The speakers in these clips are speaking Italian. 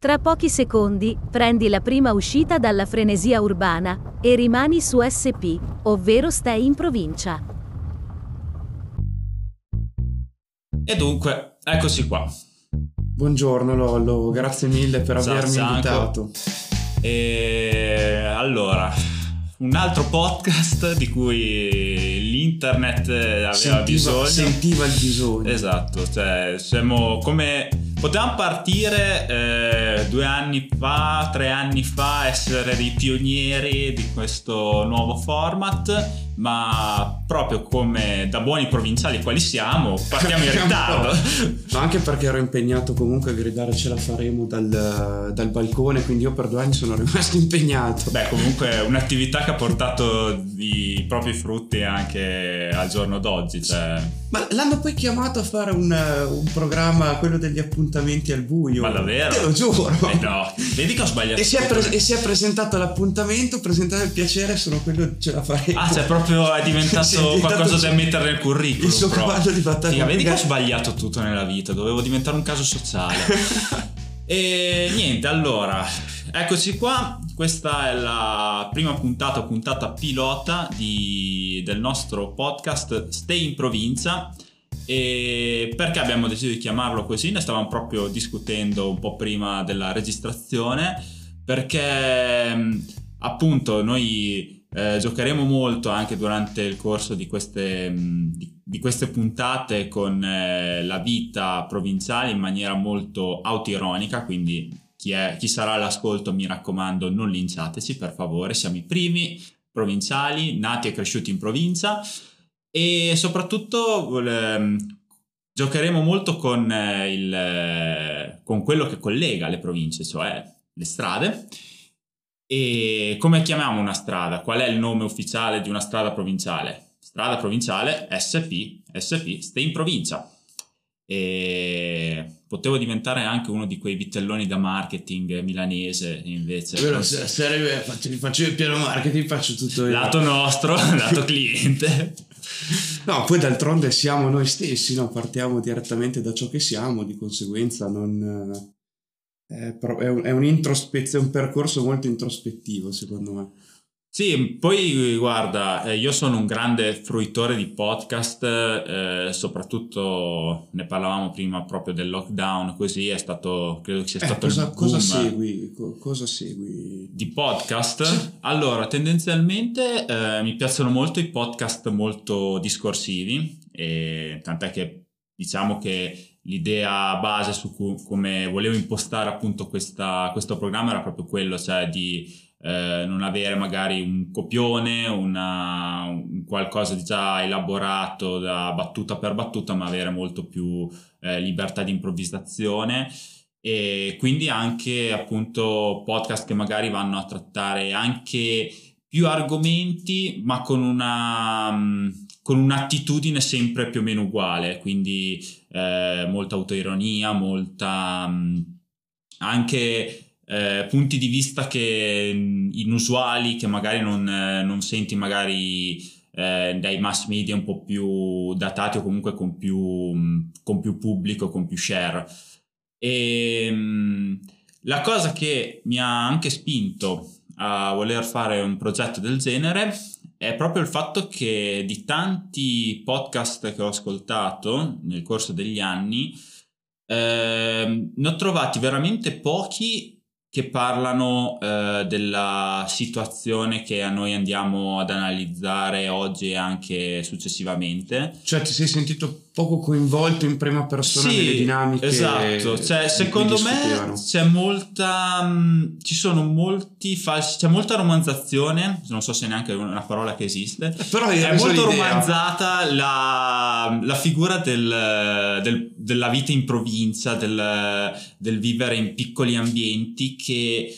Tra pochi secondi, prendi la prima uscita dalla frenesia urbana e rimani su SP, ovvero stai in provincia. E dunque, eccoci qua. Buongiorno Lollo, grazie mille per avermi Ciao, invitato. E allora, un altro podcast di cui l'internet aveva Sentiva, bisogno. sentiva il bisogno. Esatto, cioè siamo come potevamo partire eh, due anni fa, tre anni fa, essere dei pionieri di questo nuovo format, ma proprio come da buoni provinciali quali siamo, partiamo in ritardo. Ma anche perché ero impegnato comunque a gridare ce la faremo dal, dal balcone, quindi io per due anni sono rimasto impegnato. Beh, comunque un'attività che ha portato i propri frutti anche al giorno d'oggi. Cioè... Ma l'hanno poi chiamato a fare un, un programma, quello degli appuntamenti al buio. Ma davvero? Te lo giuro. Eh no, vedi che ho sbagliato. E si, pre- e si è presentato l'appuntamento, presentato il piacere, sono quello ce la faremo. Ah, cioè proprio è diventato, Sì, qualcosa da mettere nel curriculum. il suo proprio. cavallo di battaglia. Vedi che ho sbagliato tutto nella vita, dovevo diventare un caso sociale. e niente, allora, eccoci qua. Questa è la prima puntata, puntata pilota di- del nostro podcast Stay in provincia. E perché abbiamo deciso di chiamarlo così? Ne stavamo proprio discutendo un po' prima della registrazione. Perché appunto noi eh, giocheremo molto anche durante il corso di queste, mh, di, di queste puntate con eh, la vita provinciale in maniera molto autoironica, quindi chi, è- chi sarà all'ascolto mi raccomando non linciateci per favore, siamo i primi provinciali nati e cresciuti in provincia e soprattutto ehm, giocheremo molto con, eh, il, eh, con quello che collega le province, cioè le strade. E come chiamiamo una strada? Qual è il nome ufficiale di una strada provinciale? Strada provinciale SP, SP, stai in provincia. E potevo diventare anche uno di quei vitelloni da marketing milanese invece. Vero, se, sarebbe, faccio, faccio il piano marketing, faccio tutto io. Lato nostro, lato cliente. No, poi d'altronde siamo noi stessi, no? partiamo direttamente da ciò che siamo, di conseguenza non... È, pro- è un, è un introspezio- è un percorso molto introspettivo, secondo me. Sì, poi guarda, eh, io sono un grande fruitore di podcast, eh, soprattutto ne parlavamo prima proprio del lockdown, così è stato, credo che sia Eh, stato cosa, il cosa boom segui? Co- cosa segui? di podcast. Sì. Allora, tendenzialmente eh, mi piacciono molto i podcast molto discorsivi, e tant'è che diciamo che l'idea base su cui, come volevo impostare appunto questa- questo programma era proprio quello, cioè di eh, non avere magari un copione, una, un qualcosa di già elaborato da battuta per battuta, ma avere molto più eh, libertà di improvvisazione. E quindi anche appunto podcast che magari vanno a trattare anche più argomenti, ma con una con un'attitudine sempre più o meno uguale, quindi eh, molta autoironia, molta mh, anche eh, punti di vista che mh, inusuali che magari non, eh, non senti magari eh, dai mass media un po' più datati o comunque con più, mh, con più pubblico, con più share. E mh, la cosa che mi ha anche spinto a voler fare un progetto del genere è proprio il fatto che di tanti podcast che ho ascoltato nel corso degli anni, ehm, ne ho trovati veramente pochi che parlano eh, della situazione che a noi andiamo ad analizzare oggi e anche successivamente. Cioè, ti sei sentito poco coinvolto in prima persona nelle dinamiche? Esatto, cioè, secondo me c'è molta. mh, ci sono molti falsi. c'è molta romanzazione. Non so se neanche è una parola che esiste. Però È molto romanzata la, la figura del- del- della vita in provincia, del, del vivere in piccoli ambienti che,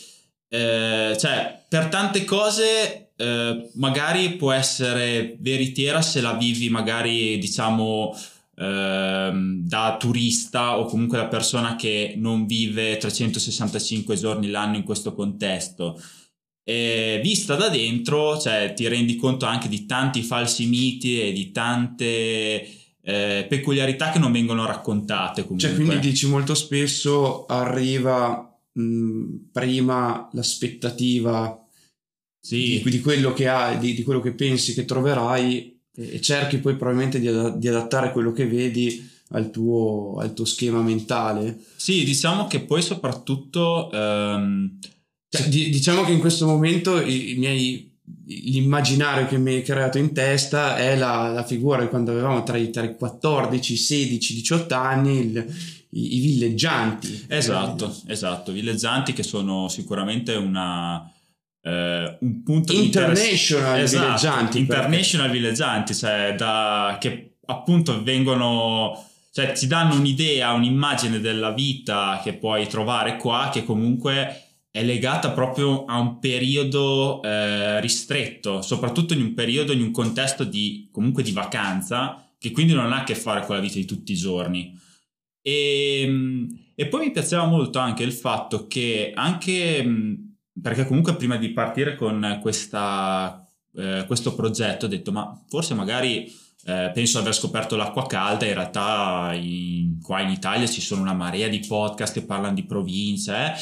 eh, cioè, per tante cose eh, magari può essere veritiera se la vivi magari, diciamo, da turista o comunque da persona che non vive 365 giorni l'anno in questo contesto. E vista da dentro, cioè, ti rendi conto anche di tanti falsi miti e di tante eh, peculiarità che non vengono raccontate comunque. Cioè, quindi dici molto spesso arriva mh, prima l'aspettativa sì. di, di, quello che hai, di, di, quello che pensi che troverai e, cerchi poi probabilmente di, ad, di, adattare quello che vedi al tuo, al tuo, schema mentale. Sì, diciamo che poi soprattutto... Um, cioè, diciamo che in questo momento i, i miei l'immaginario che mi hai creato in testa è la, la figura di quando avevamo tra i, tra i 14, 16, 18 anni il, i, i, villeggianti. Esatto, esatto, villeggianti che sono sicuramente una, eh, un punto international di esatto, villeggianti. International perché... villeggianti, cioè da, che appunto vengono cioè ti danno un'idea, un'immagine della vita che puoi trovare qua che comunque è legata proprio a un periodo eh, ristretto, soprattutto in un periodo, in un contesto di comunque di vacanza, che quindi non ha a che fare con la vita di tutti i giorni. E, ehm, e poi mi piaceva molto anche il fatto che anche perché comunque prima di partire con questa, eh, questo progetto ho detto ma forse magari eh, penso aver scoperto l'acqua calda, in realtà in, qua in Italia ci sono una marea di podcast che parlano di province eh?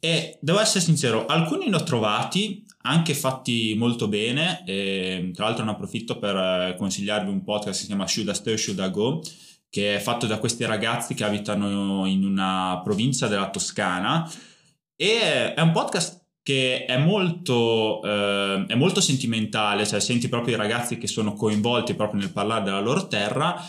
E devo essere sincero, alcuni ne ho trovati, anche fatti molto bene, e, tra l'altro ne approfitto per eh, consigliarvi un podcast che si chiama Should I Stay Should I Go, che è fatto da questi ragazzi che abitano in una provincia della Toscana e è un podcast che è molto, eh, è molto sentimentale, cioè senti proprio i ragazzi che sono coinvolti proprio nel parlare della loro terra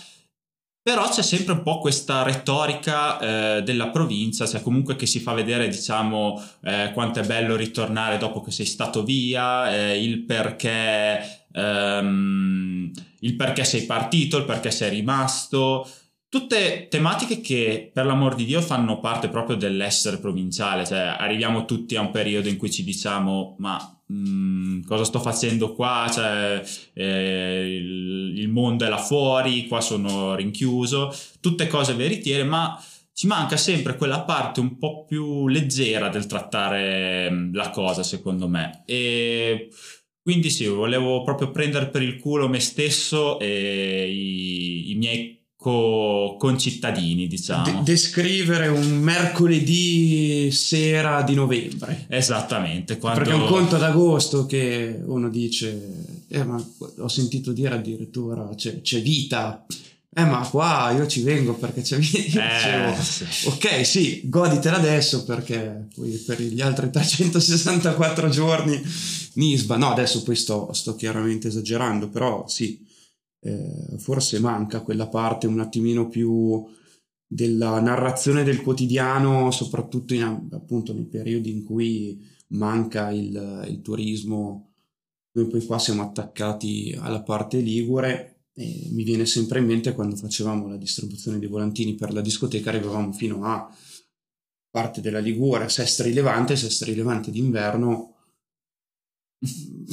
però c'è sempre un po' questa retorica eh, della provincia, cioè comunque che si fa vedere, diciamo, eh, quanto è bello ritornare dopo che sei stato via, eh, il perché, ehm, il perché sei partito, il perché sei rimasto. Tutte tematiche che, per l'amor di Dio, fanno parte proprio dell'essere provinciale, cioè arriviamo tutti a un periodo in cui ci diciamo, ma Mm, cosa sto facendo qua, cioè, eh, il, il, mondo è là fuori, qua sono rinchiuso, tutte cose veritiere, ma ci manca sempre quella parte un po' più leggera del trattare mm, la cosa, secondo me. E quindi sì, volevo proprio prendere per il culo me stesso e i, i miei co- concittadini, diciamo. De- descrivere un mercoledì sera di novembre. Esattamente. Quando... Perché un conto ad agosto che uno dice, eh, ma ho sentito dire addirittura c'è, c'è vita. Eh, ma qua io ci vengo perché c'è vita. Eh, sì. Ok, sì, goditela adesso perché poi per gli altri 364 giorni Nisba. No, adesso poi sto, sto chiaramente esagerando, però sì eh, forse manca quella parte un attimino più della narrazione del quotidiano, soprattutto in, appunto nei periodi in cui manca il, il turismo. Noi poi qua siamo attaccati alla parte ligure e mi viene sempre in mente quando facevamo la distribuzione dei volantini per la discoteca, arrivavamo fino a parte della Liguria, Sestri Levante, Sestri Levante d'inverno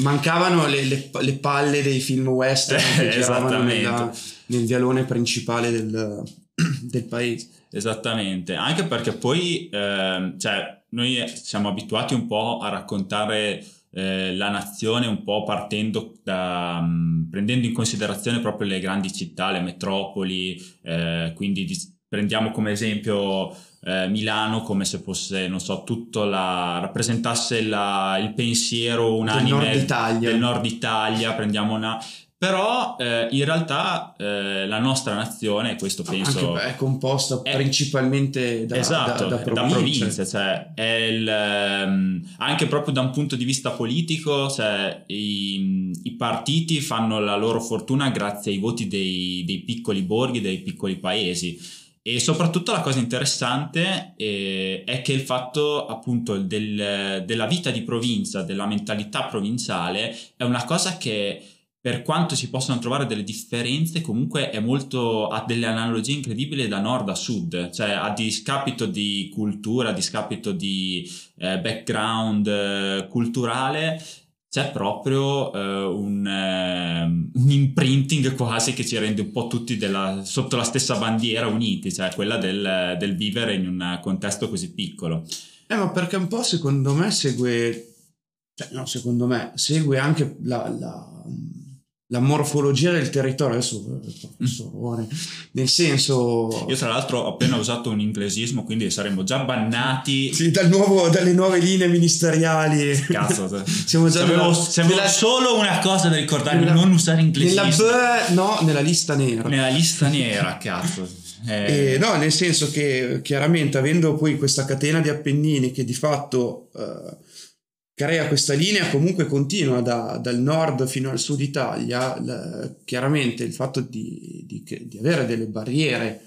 mancavano le, le, le, palle dei film western che giravano nella, nel vialone principale del, del, paese. Esattamente, anche perché poi eh, cioè, noi siamo abituati un po' a raccontare eh, la nazione un po' partendo da, um, prendendo in considerazione proprio le grandi città, le metropoli, eh, quindi di, prendiamo come esempio eh, Milano come se fosse, non so, tutto la, rappresentasse la, il pensiero unanime del nord Italia. Del nord Italia, prendiamo una... Però eh, in realtà eh, la nostra nazione, questo penso... Anche, è composta è, principalmente da, esatto, da, da, province. da province. Cioè è il, ehm, anche proprio da un punto di vista politico, cioè i, i, partiti fanno la loro fortuna grazie ai voti dei, dei piccoli borghi, dei piccoli paesi e soprattutto la cosa interessante eh, è che il fatto appunto del, della vita di provincia, della mentalità provinciale, è una cosa che per quanto si possano trovare delle differenze, comunque molto, ha delle analogie incredibili da nord a sud, cioè a discapito di cultura, a discapito di eh, background eh, culturale, c'è proprio eh, un, eh, un, imprinting quasi che ci rende un po' tutti della, sotto la stessa bandiera uniti, cioè quella del, del, vivere in un contesto così piccolo. Eh, ma perché un po' secondo me segue, cioè no, secondo me segue anche la, la, la morfologia del territorio, adesso professore, nel senso... Io tra l'altro ho appena usato un inglesismo, quindi saremmo già bannati... Sì, dal nuovo, dalle nuove linee ministeriali. Cazzo, siamo già nella, nella, solo una cosa da ricordare, nella, non usare inglesismo. Nella B, no, nella lista nera. Nella lista nera, cazzo. Eh... Eh, no, nel senso che chiaramente avendo poi questa catena di Appennini che di fatto... Eh, crea questa linea comunque continua da, dal nord fino al sud Italia, la, chiaramente il fatto di, di, di, avere delle barriere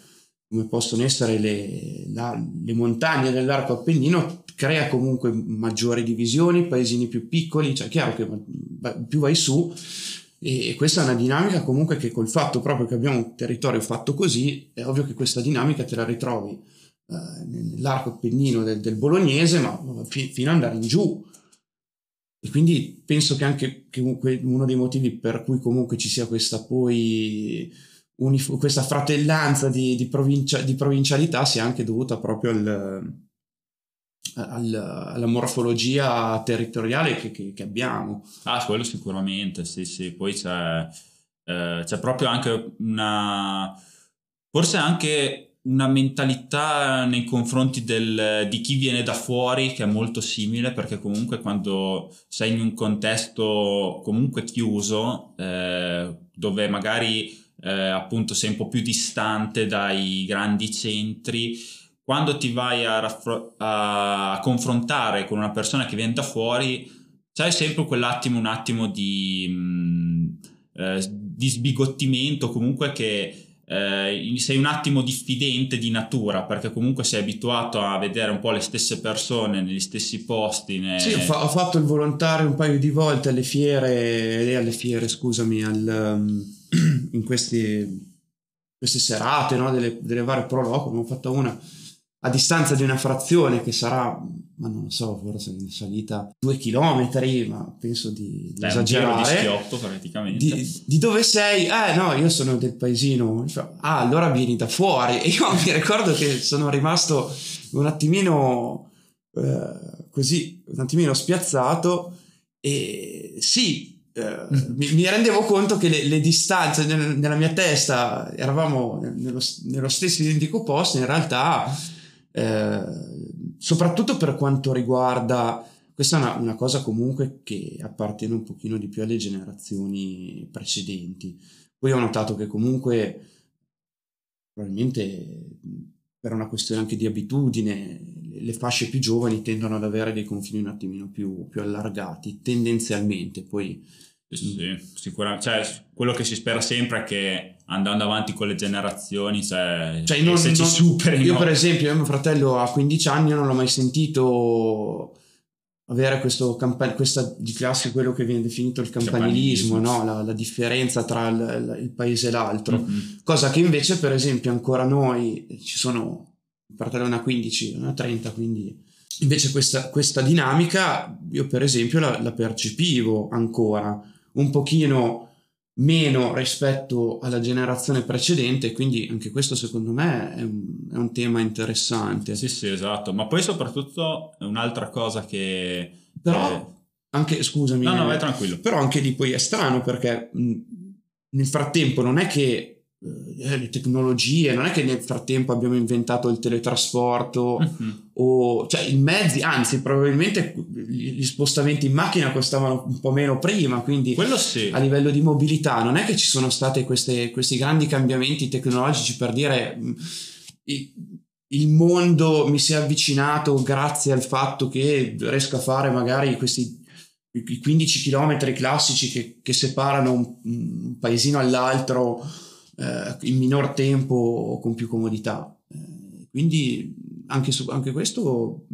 come possono essere le, la, le montagne dell'arco appennino crea comunque maggiori divisioni, paesini più piccoli, cioè è chiaro che più vai su e questa è una dinamica comunque che col fatto proprio che abbiamo un territorio fatto così, è ovvio che questa dinamica te la ritrovi eh, nell'arco appennino del, del bolognese, ma fi, fino ad andare in giù e quindi penso che anche che uno dei motivi per cui comunque ci sia questa poi unif- questa fratellanza di, di, provincia- di, provincialità sia anche dovuta proprio al, al, alla morfologia territoriale che, che, che, abbiamo. Ah, quello sicuramente, sì, sì. Poi c'è, eh, c'è proprio anche una... Forse anche una mentalità nei confronti del, di chi viene da fuori che è molto simile perché comunque quando sei in un contesto comunque chiuso eh, dove magari eh, appunto sei un po' più distante dai grandi centri quando ti vai a, raffro- a confrontare con una persona che viene da fuori c'hai sempre quell'attimo un attimo di, mh, mm, eh, di sbigottimento comunque che eh, sei un attimo diffidente di natura perché comunque sei abituato a vedere un po' le stesse persone negli stessi posti. Ne... Sì, ho, fa- ho, fatto il volontario un paio di volte alle fiere, eh, alle fiere, scusami, al, um, in questi, queste serate no, delle, delle varie pro loco, ne ho fatta una a distanza di una frazione che sarà, ma non lo so, forse in salita due chilometri, ma penso di, di Beh, esagerare. di schiotto praticamente. Di, di, dove sei? Eh no, io sono del paesino. Ah, allora vieni da fuori. E io mi ricordo che sono rimasto un attimino eh, così, un attimino spiazzato e sì, eh, mi, mi, rendevo conto che le, le distanze nel, nella mia testa eravamo nello, nello stesso identico posto, in realtà eh, soprattutto per quanto riguarda, questa è una, una, cosa comunque che appartiene un pochino di più alle generazioni precedenti. Poi ho notato che comunque, probabilmente per una questione anche di abitudine, le fasce più giovani tendono ad avere dei confini un attimino più, più allargati, tendenzialmente. Poi sì, sicuramente. Cioè, quello che si spera sempre è che andando avanti con le generazioni, cioè, cioè non, se ci non, superi. Io, per esempio, mio fratello ha 15 anni, non l'ho mai sentito avere questo campan- questa di classe quello che viene definito il campanilismo, campanilismo. No? La, la, differenza tra il, il paese e l'altro, mm-hmm. cosa che invece per esempio ancora noi ci sono, il fratello ne ha 15, ne ha 30, quindi invece questa, questa dinamica io per esempio la, la percepivo ancora un pochino meno rispetto alla generazione precedente, quindi anche questo secondo me è un, è un, tema interessante. Sì, sì, esatto, ma poi soprattutto un'altra cosa che... Però, eh... anche, scusami, no, no, vai tranquillo. Però anche lì poi è strano perché mh, nel frattempo non è che eh, le tecnologie, non è che nel frattempo abbiamo inventato il teletrasporto mm-hmm. o cioè i mezzi, anzi probabilmente gli spostamenti in macchina costavano un po' meno prima, quindi sì. a livello di mobilità non è che ci sono stati questi grandi cambiamenti tecnologici per dire mm, il mondo mi si è avvicinato grazie al fatto che riesco a fare magari questi i 15 km classici che, che separano un, un paesino all'altro eh, in minor tempo o con più comodità. Eh, quindi anche, su, anche questo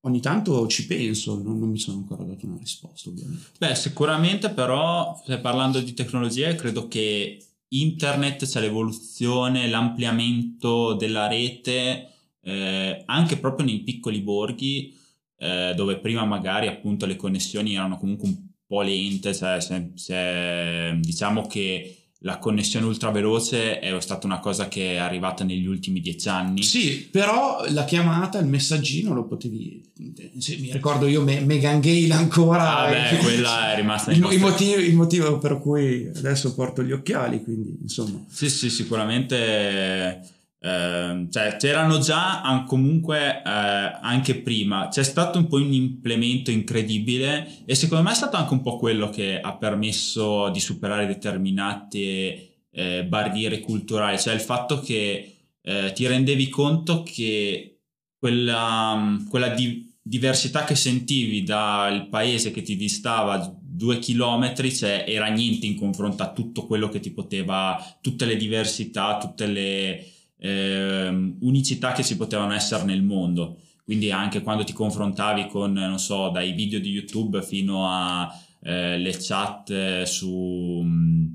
ogni tanto ci penso, non, non, mi sono ancora dato una risposta ovviamente. Beh, sicuramente però, parlando di tecnologia, credo che internet, cioè l'evoluzione, l'ampliamento della rete, eh, anche proprio nei piccoli borghi, eh, dove prima magari appunto le connessioni erano comunque un po' lente, cioè se, se, diciamo che la connessione ultraveloce è stata una cosa che è arrivata negli ultimi dieci anni. Sì, però la chiamata, il messaggino lo potevi. Mi ricordo io Me- Megan Gale ancora. Ah, beh, quella è rimasta il, il, motivo, il motivo per cui adesso porto gli occhiali, quindi insomma. Sì, sì, sicuramente eh, cioè, c'erano già comunque eh, anche prima, c'è stato un po' un implemento incredibile e secondo me è stato anche un po' quello che ha permesso di superare determinate eh, barriere culturali, cioè il fatto che eh, ti rendevi conto che quella, quella di, diversità che sentivi dal paese che ti distava due chilometri cioè, era niente in confronto a tutto quello che ti poteva, tutte le diversità, tutte le eh, unicità che ci potevano essere nel mondo. Quindi anche quando ti confrontavi con, non so, dai video di YouTube fino alle eh, chat eh, su, mm,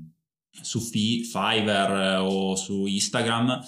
su Fi- Fiverr o su Instagram,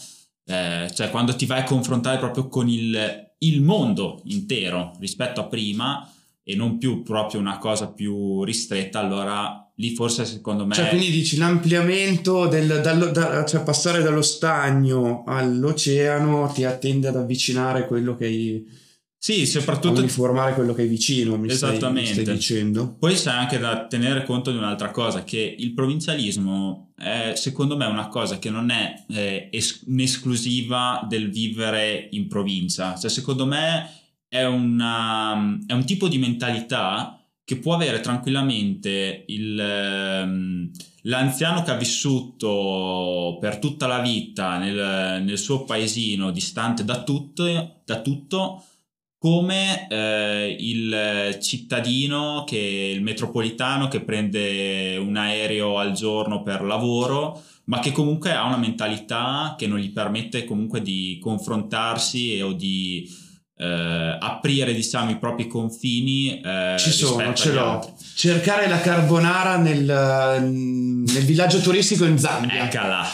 eh, cioè quando ti vai a confrontare proprio con il, il mondo intero rispetto a prima e non più proprio una cosa più ristretta, allora lì forse secondo me... Cioè quindi dici l'ampliamento, del, dallo, da, cioè passare dallo stagno all'oceano ti attende ad avvicinare quello che hai... Sì, soprattutto... A uniformare quello che è vicino, mi Esattamente. Stai, mi stai dicendo. Poi c'è anche da tenere conto di un'altra cosa, che il provincialismo è secondo me una cosa che non è eh, es- un'esclusiva del vivere in provincia. Cioè secondo me è, una, è un tipo di mentalità che può avere tranquillamente il, ehm, l'anziano che ha vissuto per tutta la vita nel, nel suo paesino distante da tutto, da tutto come eh, il cittadino che il metropolitano che prende un aereo al giorno per lavoro ma che comunque ha una mentalità che non gli permette comunque di confrontarsi o di eh, aprire diciamo i propri confini eh, ci sono ce l'ho altri. cercare la carbonara nel, nel villaggio turistico in Zambia eccola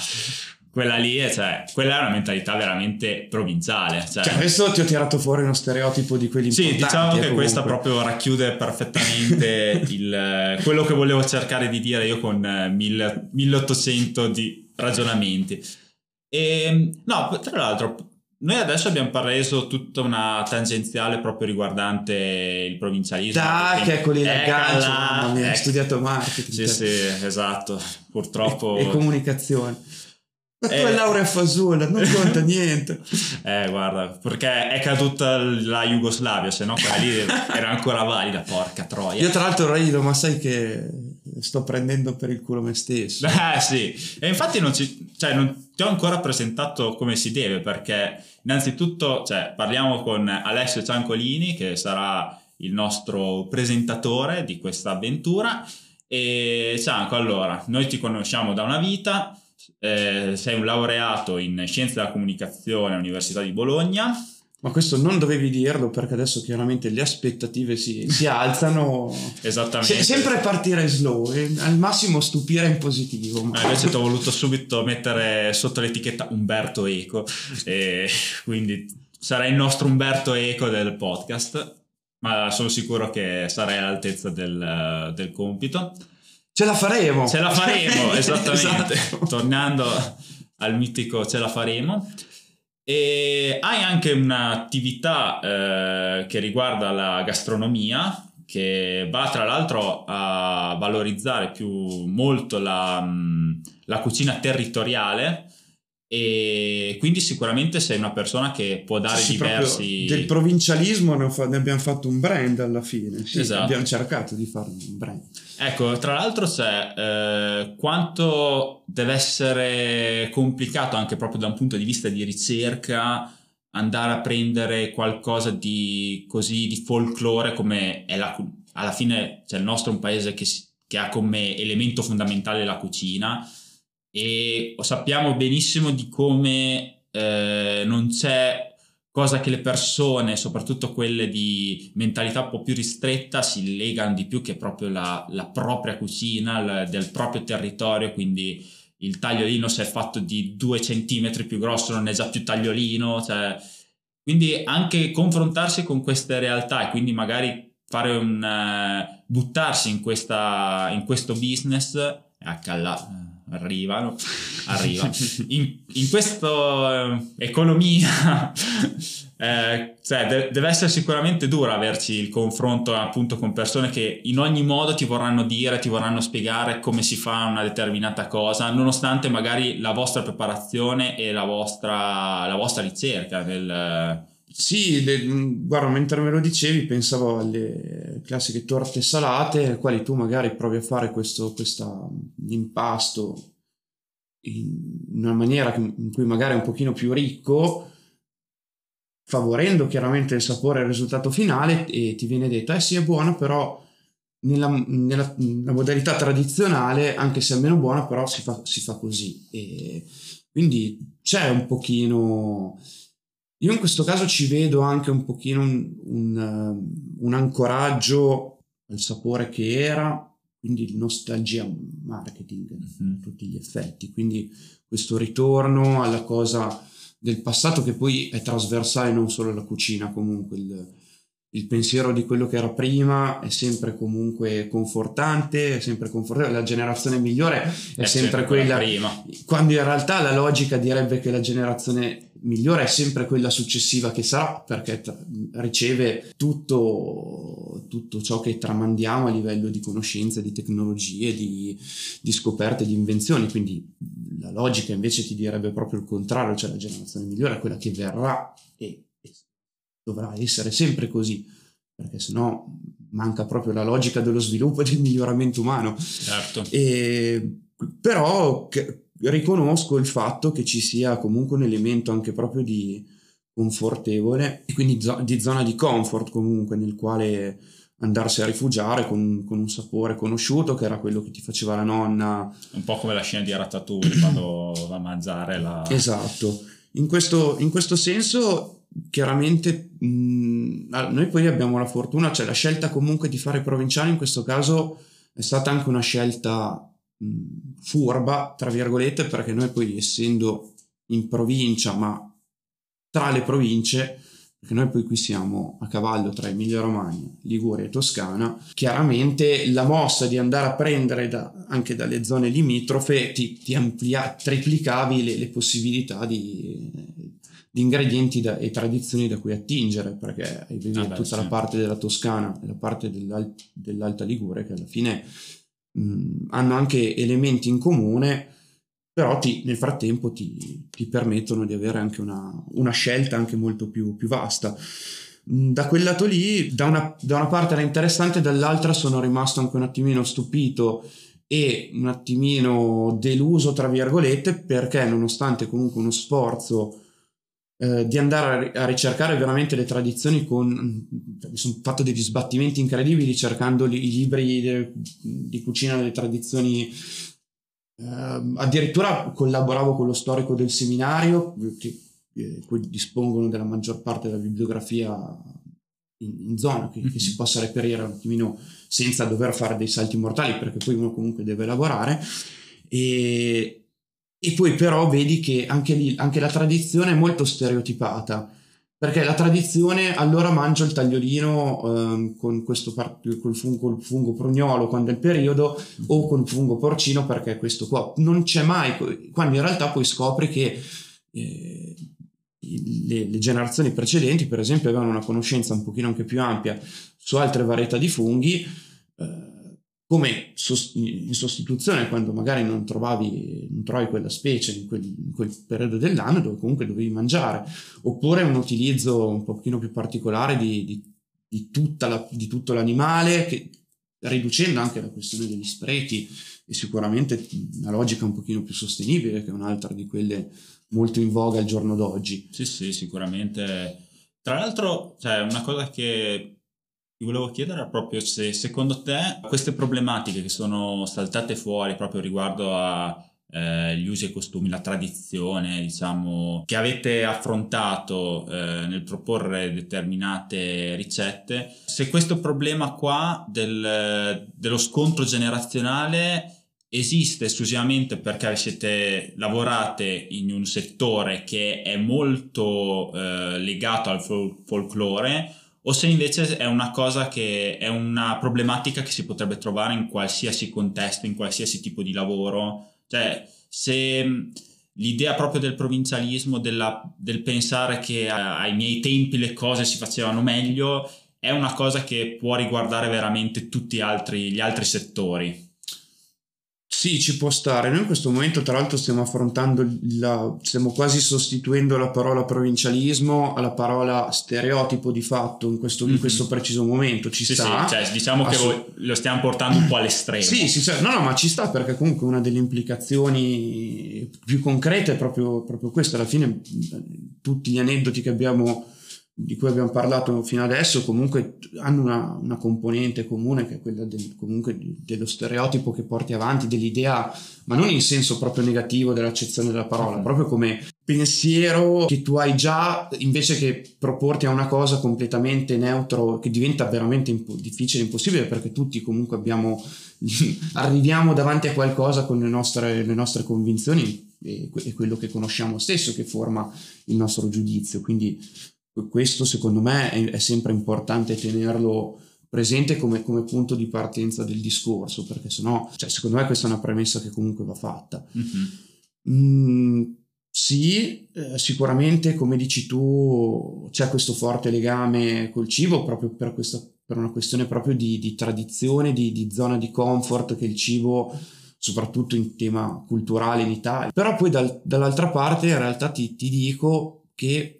quella lì è, cioè, quella è una mentalità veramente provinciale. Cioè. cioè adesso ti ho tirato fuori uno stereotipo di quelli sì, diciamo eh, che comunque. questa proprio racchiude perfettamente il, quello che volevo cercare di dire io con 1800 di ragionamenti. E, no, tra l'altro, noi adesso abbiamo preso tutta una tangenziale proprio riguardante il provincialismo. Tac, eccoli la gancio, mamma mia, ecco. studiato marketing. Sì, sì, esatto, purtroppo. E, e comunicazione. Ma tu eh, hai laurea fasulla, non conta niente. Eh, guarda, perché è caduta la Jugoslavia, se no quella lì era ancora valida, porca troia. Io tra l'altro rido, ma sai che sto prendendo per il culo me stesso. Eh sì, e infatti non, ci, cioè, non ti ho ancora presentato come si deve, perché Innanzitutto, cioè, parliamo con Alessio Ciancolini, che sarà il nostro presentatore di questa avventura. E Cianco, allora, noi ti conosciamo da una vita, eh, sei un laureato in Scienze della Comunicazione all'Università di Bologna, ma questo non dovevi dirlo perché adesso chiaramente le aspettative si, si alzano. Esattamente. Se, sempre partire slow e al massimo stupire in positivo. Ma... Eh, invece ti ho voluto subito mettere sotto l'etichetta Umberto Eco e quindi sarai il nostro Umberto Eco del podcast, ma sono sicuro che sarai all'altezza del, del compito. Ce la faremo! Ce la faremo, esattamente. esatto. Tornando al mitico ce la faremo. E hai anche un'attività eh, che riguarda la gastronomia che va tra l'altro a valorizzare più molto la, la cucina territoriale e quindi sicuramente sei una persona che può dare sì, diversi del provincialismo ne, fa, ne, abbiamo fatto un brand alla fine sì, esatto. abbiamo cercato di fare un brand ecco tra l'altro c'è eh, quanto deve essere complicato anche proprio da un punto di vista di ricerca andare a prendere qualcosa di così di folklore come è la alla fine c'è il nostro un paese che, che ha come elemento fondamentale la cucina e sappiamo benissimo di come eh, non c'è cosa che le persone, soprattutto quelle di mentalità un po' più ristretta, si legano di più che proprio la, la propria cucina, la, del proprio territorio, quindi il tagliolino se è fatto di due centimetri più grosso non è già più tagliolino, cioè, quindi anche confrontarsi con queste realtà e quindi magari fare un uh, buttarsi in, questa, in questo business è accalla arrivano, arriva. In, in questa eh, economia eh, cioè, de- deve essere sicuramente duro averci il confronto appunto con persone che in ogni modo ti vorranno dire, ti vorranno spiegare come si fa una determinata cosa, nonostante magari la vostra preparazione e la vostra, la vostra ricerca del... Sì, le, guarda, mentre me lo dicevi pensavo alle classiche torte salate, le quali tu magari provi a fare questo impasto in una maniera in cui magari è un pochino più ricco, favorendo chiaramente il sapore e il risultato finale e ti viene detto, eh sì è buono, però nella, nella, nella modalità tradizionale, anche se è meno buona, però si fa, si fa così. E quindi c'è un pochino... Io in questo caso ci vedo anche un pochino un, un, un ancoraggio al sapore che era, quindi nostalgia marketing mm-hmm. a tutti gli effetti, quindi questo ritorno alla cosa del passato che poi è trasversale non solo alla cucina, comunque il, il pensiero di quello che era prima è sempre comunque confortante, è sempre confortevole, la generazione migliore è, è sempre quella prima. Quando in realtà la logica direbbe che la generazione migliore è sempre quella successiva che sarà perché tra- riceve tutto, tutto, ciò che tramandiamo a livello di conoscenze, di tecnologie, di, di, scoperte, di invenzioni. Quindi la logica invece ti direbbe proprio il contrario, cioè la generazione migliore è quella che verrà e, e dovrà essere sempre così, perché sennò manca proprio la logica dello sviluppo e del miglioramento umano. Certo. E, però riconosco il fatto che ci sia comunque un elemento anche proprio di confortevole e quindi di zona di comfort comunque nel quale andarsi a rifugiare con, con, un sapore conosciuto che era quello che ti faceva la nonna. Un po' come la scena di Ratatouille quando va a mangiare la esatto. In questo, in questo senso chiaramente mh, noi poi abbiamo la fortuna cioè la scelta comunque di fare provinciali in questo caso è stata anche una scelta furba, tra virgolette, perché noi poi essendo in provincia, ma tra le province, perché noi poi qui siamo a cavallo tra Emilia Romagna, Liguria e Toscana, chiaramente la mossa di andare a prendere da, anche dalle zone limitrofe ti, ti amplia, triplicavi le, le possibilità di, di ingredienti da, e tradizioni da cui attingere, perché avevi ah tutta sì. la parte della Toscana e la parte dell'Alta, dell'Alta Liguria che alla fine hanno anche elementi in comune, però ti, nel frattempo ti, ti, permettono di avere anche una, una scelta anche molto più, più vasta. Da quel lato lì, da una, da una parte era interessante, dall'altra sono rimasto anche un attimino stupito e un attimino deluso, tra virgolette, perché nonostante comunque uno sforzo eh, di andare a, ricercare veramente le tradizioni con mi sono fatto degli sbattimenti incredibili cercando li, i libri de, di cucina delle tradizioni eh, addirittura collaboravo con lo storico del seminario che eh, dispongono della maggior parte della bibliografia in, in zona che, mm-hmm. che, si possa reperire un attimino senza dover fare dei salti mortali perché poi uno comunque deve lavorare e, e poi però vedi che anche lì, anche la tradizione è molto stereotipata, perché la tradizione allora mangio il tagliolino eh, con questo par- col fungo, col fungo prugnolo quando è il periodo o con il fungo porcino perché è questo qua. Non c'è mai, quando in realtà poi scopri che eh, le, le, generazioni precedenti per esempio avevano una conoscenza un pochino anche più ampia su altre varietà di funghi. Come in sostituzione quando magari non trovavi, non trovavi quella specie in quel, in quel, periodo dell'anno dove comunque dovevi mangiare, oppure un utilizzo un pochino più particolare di, di, di, la, di tutto l'animale, che, riducendo anche la questione degli sprechi e sicuramente una logica un pochino più sostenibile che è un'altra di quelle molto in voga al giorno d'oggi. Sì, sì, sicuramente. Tra l'altro, cioè, una cosa che ti volevo chiedere proprio se secondo te queste problematiche che sono saltate fuori proprio riguardo a eh, gli usi e costumi, la tradizione, diciamo, che avete affrontato eh, nel proporre determinate ricette, se questo problema qua del, dello scontro generazionale esiste esclusivamente perché siete lavorate in un settore che è molto eh, legato al fol- folklore o se invece è una cosa che è una problematica che si potrebbe trovare in qualsiasi contesto, in qualsiasi tipo di lavoro, Cioè, se l'idea proprio del provincialismo, della, del pensare che ai miei tempi le cose si facevano meglio, è una cosa che può riguardare veramente tutti altri, gli altri settori. Sì, ci può stare. Noi in questo momento, tra l'altro, stiamo affrontando, la, stiamo quasi sostituendo la parola provincialismo alla parola stereotipo di fatto in questo, mm-hmm. in questo preciso momento. Ci sì, sta. Sì, cioè, diciamo Assu- che lo stiamo portando un po' all'estremo. Sì, sì, cioè, no, no, ma ci sta perché comunque una delle implicazioni più concrete è proprio, proprio questo. Alla fine, tutti gli aneddoti che abbiamo di cui abbiamo parlato fino adesso comunque hanno una, una componente comune che è quella del, comunque dello stereotipo che porti avanti, dell'idea, ma non in senso proprio negativo dell'accezione della parola, mm-hmm. proprio come pensiero che tu hai già invece che proporti a una cosa completamente neutro che diventa veramente impo- difficile, impossibile perché tutti comunque abbiamo, arriviamo davanti a qualcosa con le nostre, le nostre convinzioni e, e quello che conosciamo stesso che forma il nostro giudizio. Quindi questo secondo me è, è sempre importante tenerlo presente come, come, punto di partenza del discorso, perché sennò, cioè, secondo me questa è una premessa che comunque va fatta. Mm-hmm. Mm, sì, eh, sicuramente come dici tu c'è questo forte legame col cibo proprio per, questa, per una questione proprio di, di tradizione, di, di, zona di comfort che il cibo, soprattutto in tema culturale in Italia. Però poi dal, dall'altra parte in realtà ti, ti dico che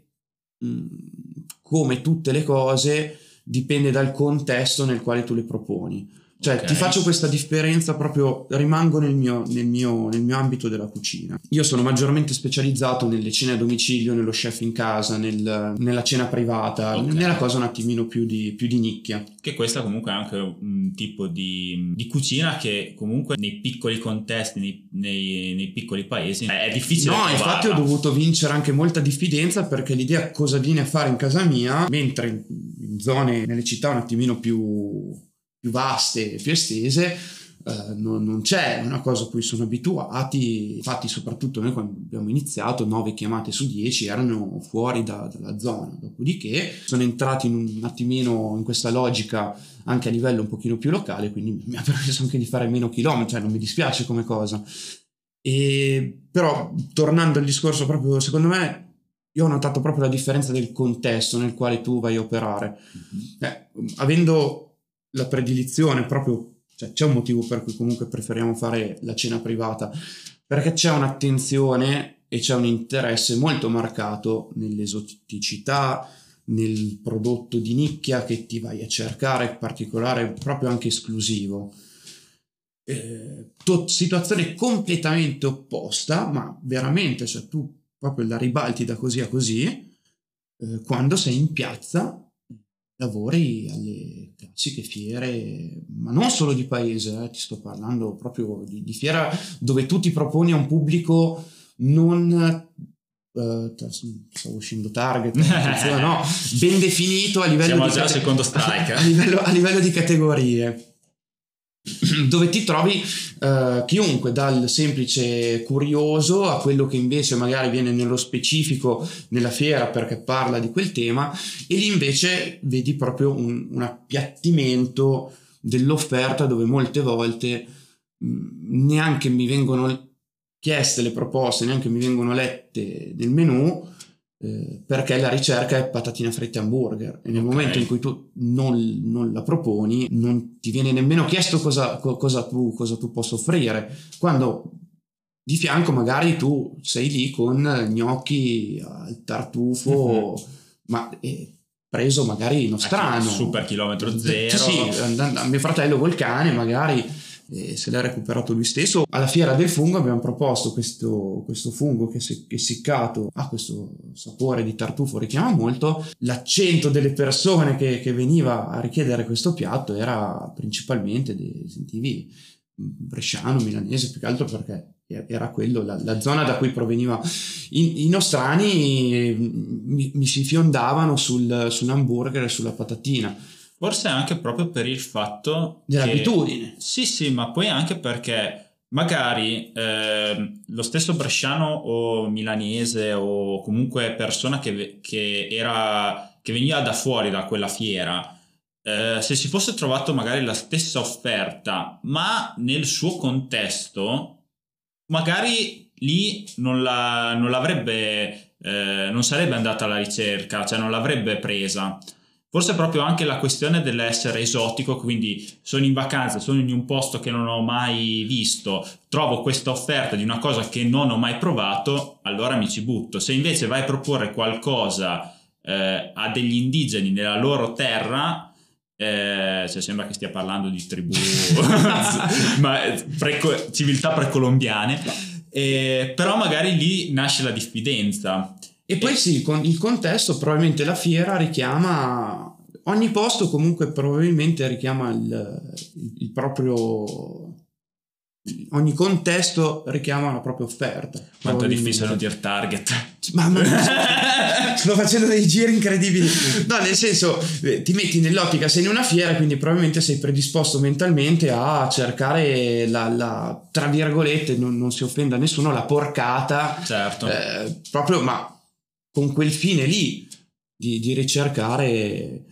come tutte le cose, dipende dal contesto nel quale tu le proponi. Cioè, okay. ti faccio questa differenza proprio, rimango nel mio, nel, mio, nel mio, ambito della cucina. Io sono maggiormente specializzato nelle cene a domicilio, nello chef in casa, nel, nella cena privata, okay. nella cosa un attimino più di, più di, nicchia. Che questa comunque è anche un tipo di, di cucina che comunque nei piccoli contesti, nei, nei, nei piccoli paesi è difficile. No, trovarla. infatti ho dovuto vincere anche molta diffidenza perché l'idea cosa viene a fare in casa mia, mentre in zone, nelle città un attimino più più vaste e più estese, eh, non, non, c'è una cosa a cui sono abituati. Infatti, soprattutto noi quando abbiamo iniziato, 9 chiamate su 10 erano fuori da, dalla zona. Dopodiché sono entrati in un attimino in questa logica anche a livello un pochino più locale, quindi mi ha permesso anche di fare meno chilometri, cioè non mi dispiace come cosa. E, però, tornando al discorso, proprio secondo me io ho notato proprio la differenza del contesto nel quale tu vai a operare. Mm-hmm. Eh, avendo la predilizione proprio, cioè c'è un motivo per cui comunque preferiamo fare la cena privata, perché c'è un'attenzione e c'è un interesse molto marcato nell'esoticità, nel prodotto di nicchia che ti vai a cercare, particolare, proprio anche esclusivo. Eh, to- situazione completamente opposta, ma veramente, cioè tu proprio la ribalti da così a così, eh, quando sei in piazza lavori alle classiche fiere, ma non solo di paese, eh, ti sto parlando proprio di, di, fiera dove tu ti proponi a un pubblico non... Uh, stavo uscendo target, no, ben definito a livello, Siamo di, già cate- secondo strike. a, livello, a livello di categorie dove ti trovi uh, chiunque dal semplice curioso a quello che invece magari viene nello specifico nella fiera perché parla di quel tema e lì invece vedi proprio un, un appiattimento dell'offerta dove molte volte mm, neanche mi vengono chieste le proposte, neanche mi vengono lette nel menu eh, perché la ricerca è patatina fritta e hamburger e nel okay. momento in cui tu non, non, la proponi non ti viene nemmeno chiesto cosa, cosa, tu, cosa tu possa offrire quando di fianco magari tu sei lì con gnocchi al tartufo mm-hmm. ma eh, preso magari nostrano super chilometro zero sì, sì, mio fratello col cane magari e se l'ha recuperato lui stesso. Alla fiera del fungo abbiamo proposto questo, questo fungo che, se, che seccato ha questo sapore di tartufo, richiama molto. L'accento delle persone che, che veniva a richiedere questo piatto era principalmente, dei, sentivi, bresciano, milanese, più che altro perché era quello, la, la, zona da cui proveniva. I, i nostrani mi, mi, si fiondavano sul, sull'hamburger e sulla patatina Forse anche proprio per il fatto dell'abitudine. Che, sì, sì, ma poi anche perché magari eh, lo stesso bresciano o milanese o comunque persona che, che, era, che veniva da fuori da quella fiera, eh, se si fosse trovato magari la stessa offerta, ma nel suo contesto, magari lì non, la, non l'avrebbe, eh, non sarebbe andata alla ricerca, cioè non l'avrebbe presa. Forse proprio anche la questione dell'essere esotico, quindi sono in vacanza, sono in un posto che non ho mai visto, trovo questa offerta di una cosa che non ho mai provato, allora mi ci butto. Se invece vai a proporre qualcosa eh, a degli indigeni nella loro terra, eh, cioè sembra che stia parlando di tribù, ma pre- civiltà precolombiane, eh, però magari lì nasce la diffidenza. E poi sì, con il contesto probabilmente la fiera richiama, ogni posto comunque probabilmente richiama il, il proprio, ogni contesto richiama la propria offerta. Quanto è difficile non dire target. Mamma mia, sto facendo dei giri incredibili. No, nel senso, eh, ti metti nell'ottica, sei in una fiera, quindi probabilmente sei predisposto mentalmente a cercare la, la tra virgolette, non, non, si offenda a nessuno, la porcata. Certo. Eh, proprio, ma con quel fine lì di, di ricercare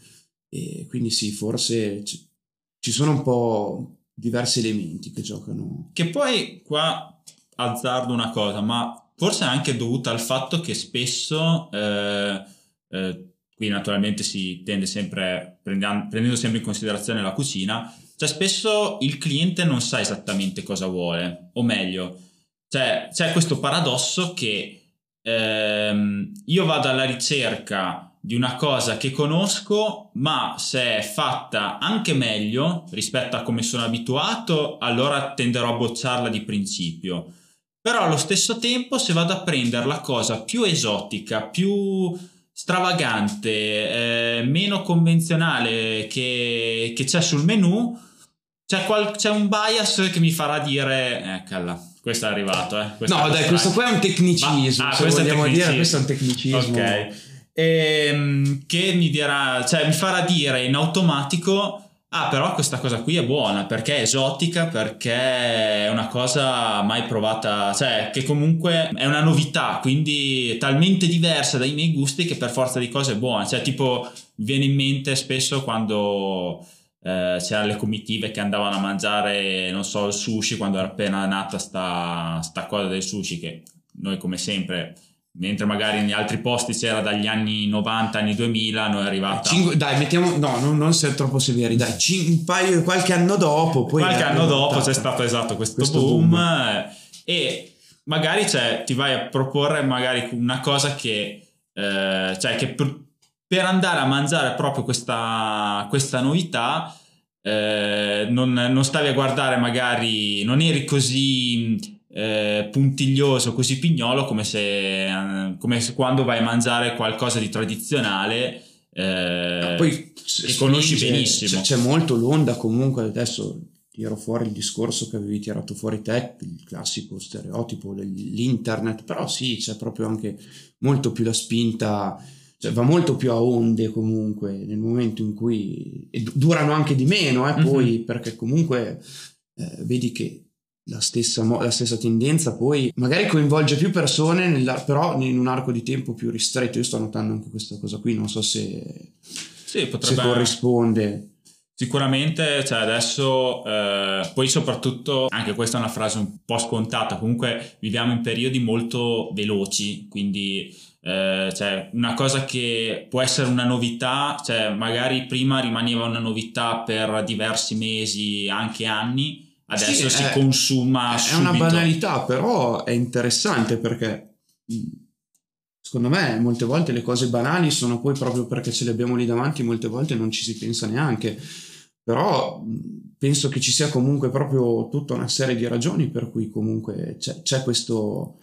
e quindi sì, forse ci sono un po' diversi elementi che giocano. Che poi qua azzardo una cosa, ma forse è anche dovuta al fatto che spesso, eh, eh, qui naturalmente si tende sempre, prendendo sempre in considerazione la cucina, cioè spesso il cliente non sa esattamente cosa vuole, o meglio, cioè, c'è questo paradosso che ehm, io vado alla ricerca di una cosa che conosco, ma se è fatta anche meglio rispetto a come sono abituato, allora tenderò a bocciarla di principio. Però allo stesso tempo, se vado a prendere la cosa più esotica, più stravagante, eh, meno convenzionale che, che, c'è sul menu, c'è, qual- c'è, un bias che mi farà dire, eccola, questo è arrivato, eh. Questo no, dai, questo qua è un tecnicismo. Ma, ah, questo, è tecnicismo. Dire, questo è un tecnicismo. Ok. E, ehm, che mi dirà, cioè mi farà dire in automatico. Ah, però questa cosa qui è buona perché è esotica, perché è una cosa mai provata, cioè che comunque è una novità, quindi talmente diversa dai miei gusti che per forza di cose è buona. Cioè, tipo, viene in mente spesso quando eh, c'erano le comitive che andavano a mangiare, non so, il sushi quando era appena nata sta, sta cosa del sushi che noi come sempre mentre magari in altri posti c'era dagli anni 90, anni 2000, noi è arrivata... Cinque, dai, mettiamo... No, non, non essere troppo severi, dai, cin, paio, qualche anno dopo... Poi qualche anno dopo c'è stato esatto questo, questo boom, boom, e magari cioè, ti vai a proporre magari una cosa che... Eh, cioè che per andare a mangiare proprio questa, questa novità eh, non, non, stavi a guardare magari, non eri così eh, puntiglioso, così pignolo come se, come se, quando vai a mangiare qualcosa di tradizionale eh, poi che conosci benissimo. C'è, c'è molto l'onda comunque adesso tiro fuori il discorso che avevi tirato fuori te, il classico stereotipo dell'internet, però sì, c'è proprio anche molto più la spinta cioè va molto più a onde comunque nel momento in cui e durano anche di meno eh, poi mm-hmm. perché comunque eh, vedi che la stessa, la stessa, tendenza poi magari coinvolge più persone nella, però in un arco di tempo più ristretto io sto notando anche questa cosa qui non so se, sì, potrebbe... se corrisponde Sicuramente, cioè adesso, eh, poi soprattutto, anche questa è una frase un po' scontata, comunque viviamo in periodi molto veloci, quindi eh, cioè, una cosa che può essere una novità, cioè magari prima rimaneva una novità per diversi mesi, anche anni, adesso sì, si è, consuma è subito. È una banalità, però è interessante perché mm, secondo me molte volte le cose banali sono poi proprio perché ce le abbiamo lì davanti, molte volte non ci si pensa neanche. Però mm, penso che ci sia comunque proprio tutta una serie di ragioni per cui comunque c'è, c'è questo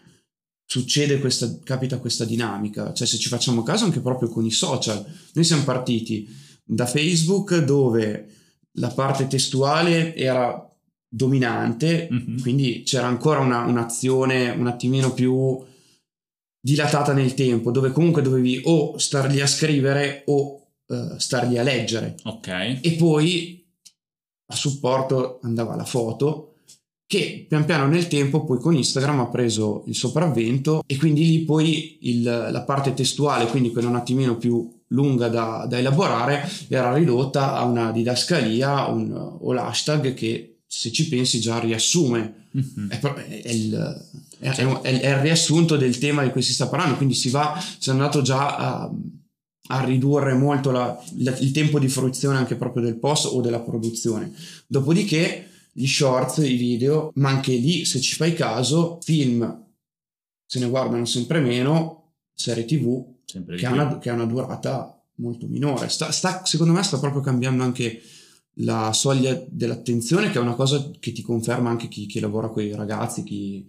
succede questa, capita questa dinamica. Cioè, se ci facciamo caso anche proprio con i social, noi siamo partiti da Facebook dove la parte testuale era dominante, mm-hmm. quindi c'era ancora una, un'azione un attimino più dilatata nel tempo, dove comunque dovevi o stargli a scrivere o uh, stargli a leggere. Ok. E poi a supporto andava la foto che pian piano nel tempo poi con Instagram ha preso il sopravvento e quindi lì poi il, la parte testuale, quindi quella un attimino più lunga da, da elaborare, era ridotta a una didascalia un, o l'hashtag che se ci pensi già riassume, mm-hmm. è, è, il, è, è, il, riassunto del tema di cui si sta parlando, quindi si va, si è andato già a, a ridurre molto la, la, il tempo di fruizione anche proprio del post o della produzione. Dopodiché gli shorts, i video, ma anche lì se ci fai caso, film se ne guardano sempre meno, serie tv che ha, una, che ha, una, durata molto minore. Sta, sta, secondo me sta proprio cambiando anche la soglia dell'attenzione, che è una cosa che ti conferma anche chi, chi lavora con i ragazzi, chi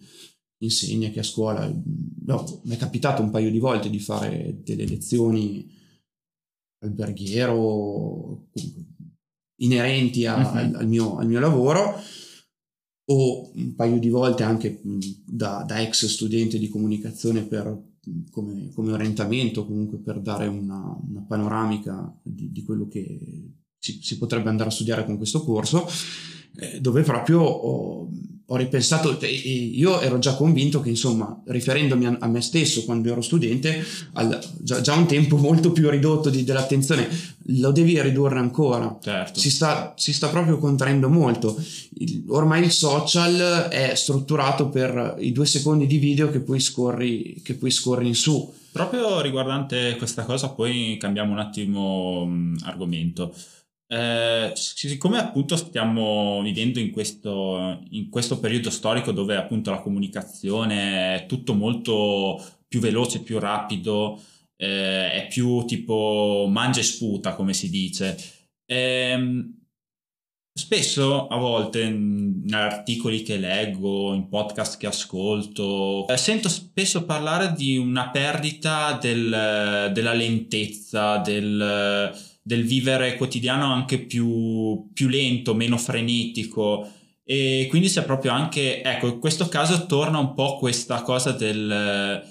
insegna, chi a scuola. No, mi è capitato un paio di volte di fare delle lezioni alberghiero inerenti a, uh-huh. al, al, mio, al, mio, lavoro o un paio di volte anche da, da ex studente di comunicazione per, come, come, orientamento, comunque per dare una, una panoramica di, di, quello che si, si, potrebbe andare a studiare con questo corso, eh, dove proprio ho, ho ripensato, io ero già convinto che insomma, riferendomi a, a me stesso quando ero studente, al, già, già, un tempo molto più ridotto di, dell'attenzione, lo devi ridurre ancora. Certo. Si, sta, si sta proprio contraendo molto. Il, ormai il social è strutturato per i due secondi di video che poi scorri, che poi scorri in su. Proprio riguardante questa cosa, poi cambiamo un attimo mh, argomento. Eh, siccome appunto stiamo vivendo in questo, in questo periodo storico dove appunto la comunicazione è tutto molto più veloce, più rapido, eh, è più tipo mangia e sputa come si dice. Eh, spesso a volte in articoli che leggo, in podcast che ascolto, eh, sento spesso parlare di una perdita del, della lentezza, del del vivere quotidiano anche più, più lento, meno frenetico e quindi c'è proprio anche, ecco, in questo caso torna un po' questa cosa del,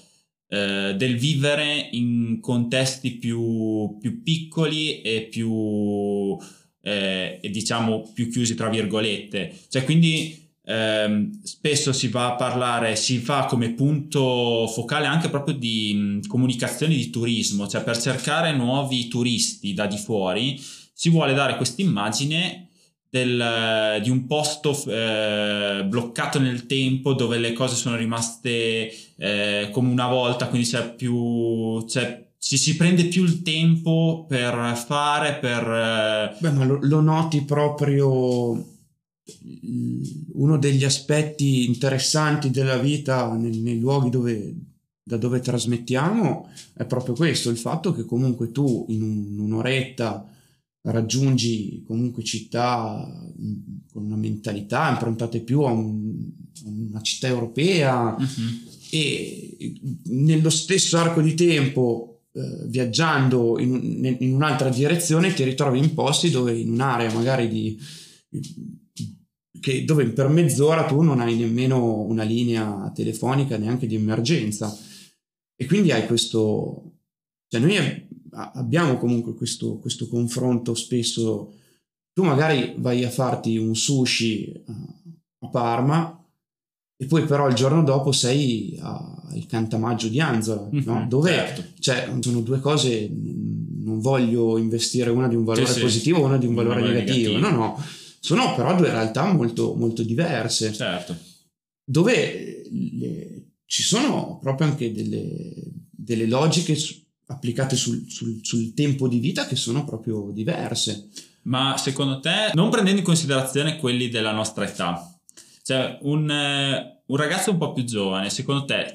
eh, del vivere in contesti più, più piccoli e più, eh, diciamo, più chiusi, tra virgolette. Cioè, quindi eh, spesso si va a parlare, si fa come punto focale anche proprio di mh, comunicazione di turismo, cioè per cercare nuovi turisti da di fuori si vuole dare questa immagine del, di un posto eh, bloccato nel tempo dove le cose sono rimaste eh, come una volta, quindi c'è più... C'è, ci si prende più il tempo per fare, per... Eh, Beh, ma lo, lo noti proprio uno degli aspetti interessanti della vita nei, nei luoghi dove, da dove trasmettiamo è proprio questo, il fatto che comunque tu in un, un'oretta raggiungi comunque città con una mentalità improntate più a, un, una città europea uh-huh. e nello stesso arco di tempo eh, viaggiando in, in, un'altra direzione ti ritrovi in posti dove in un'area magari di che, dove per mezz'ora tu non hai nemmeno una linea telefonica neanche di emergenza e quindi hai questo cioè noi abbiamo comunque questo, questo confronto spesso tu magari vai a farti un sushi a Parma e poi però il giorno dopo sei al Cantamaggio di Anzola, mm-hmm, no? dove certo. cioè, sono due cose, non voglio investire una di un valore sì, positivo e una di un valore, un valore negativo. negativo, no no, sono però due realtà molto, molto diverse. Certo. Dove le, ci sono proprio anche delle, delle logiche su, applicate sul, sul, sul tempo di vita che sono proprio diverse. Ma secondo te, non prendendo in considerazione quelli della nostra età, cioè un, eh, un ragazzo un po' più giovane, secondo te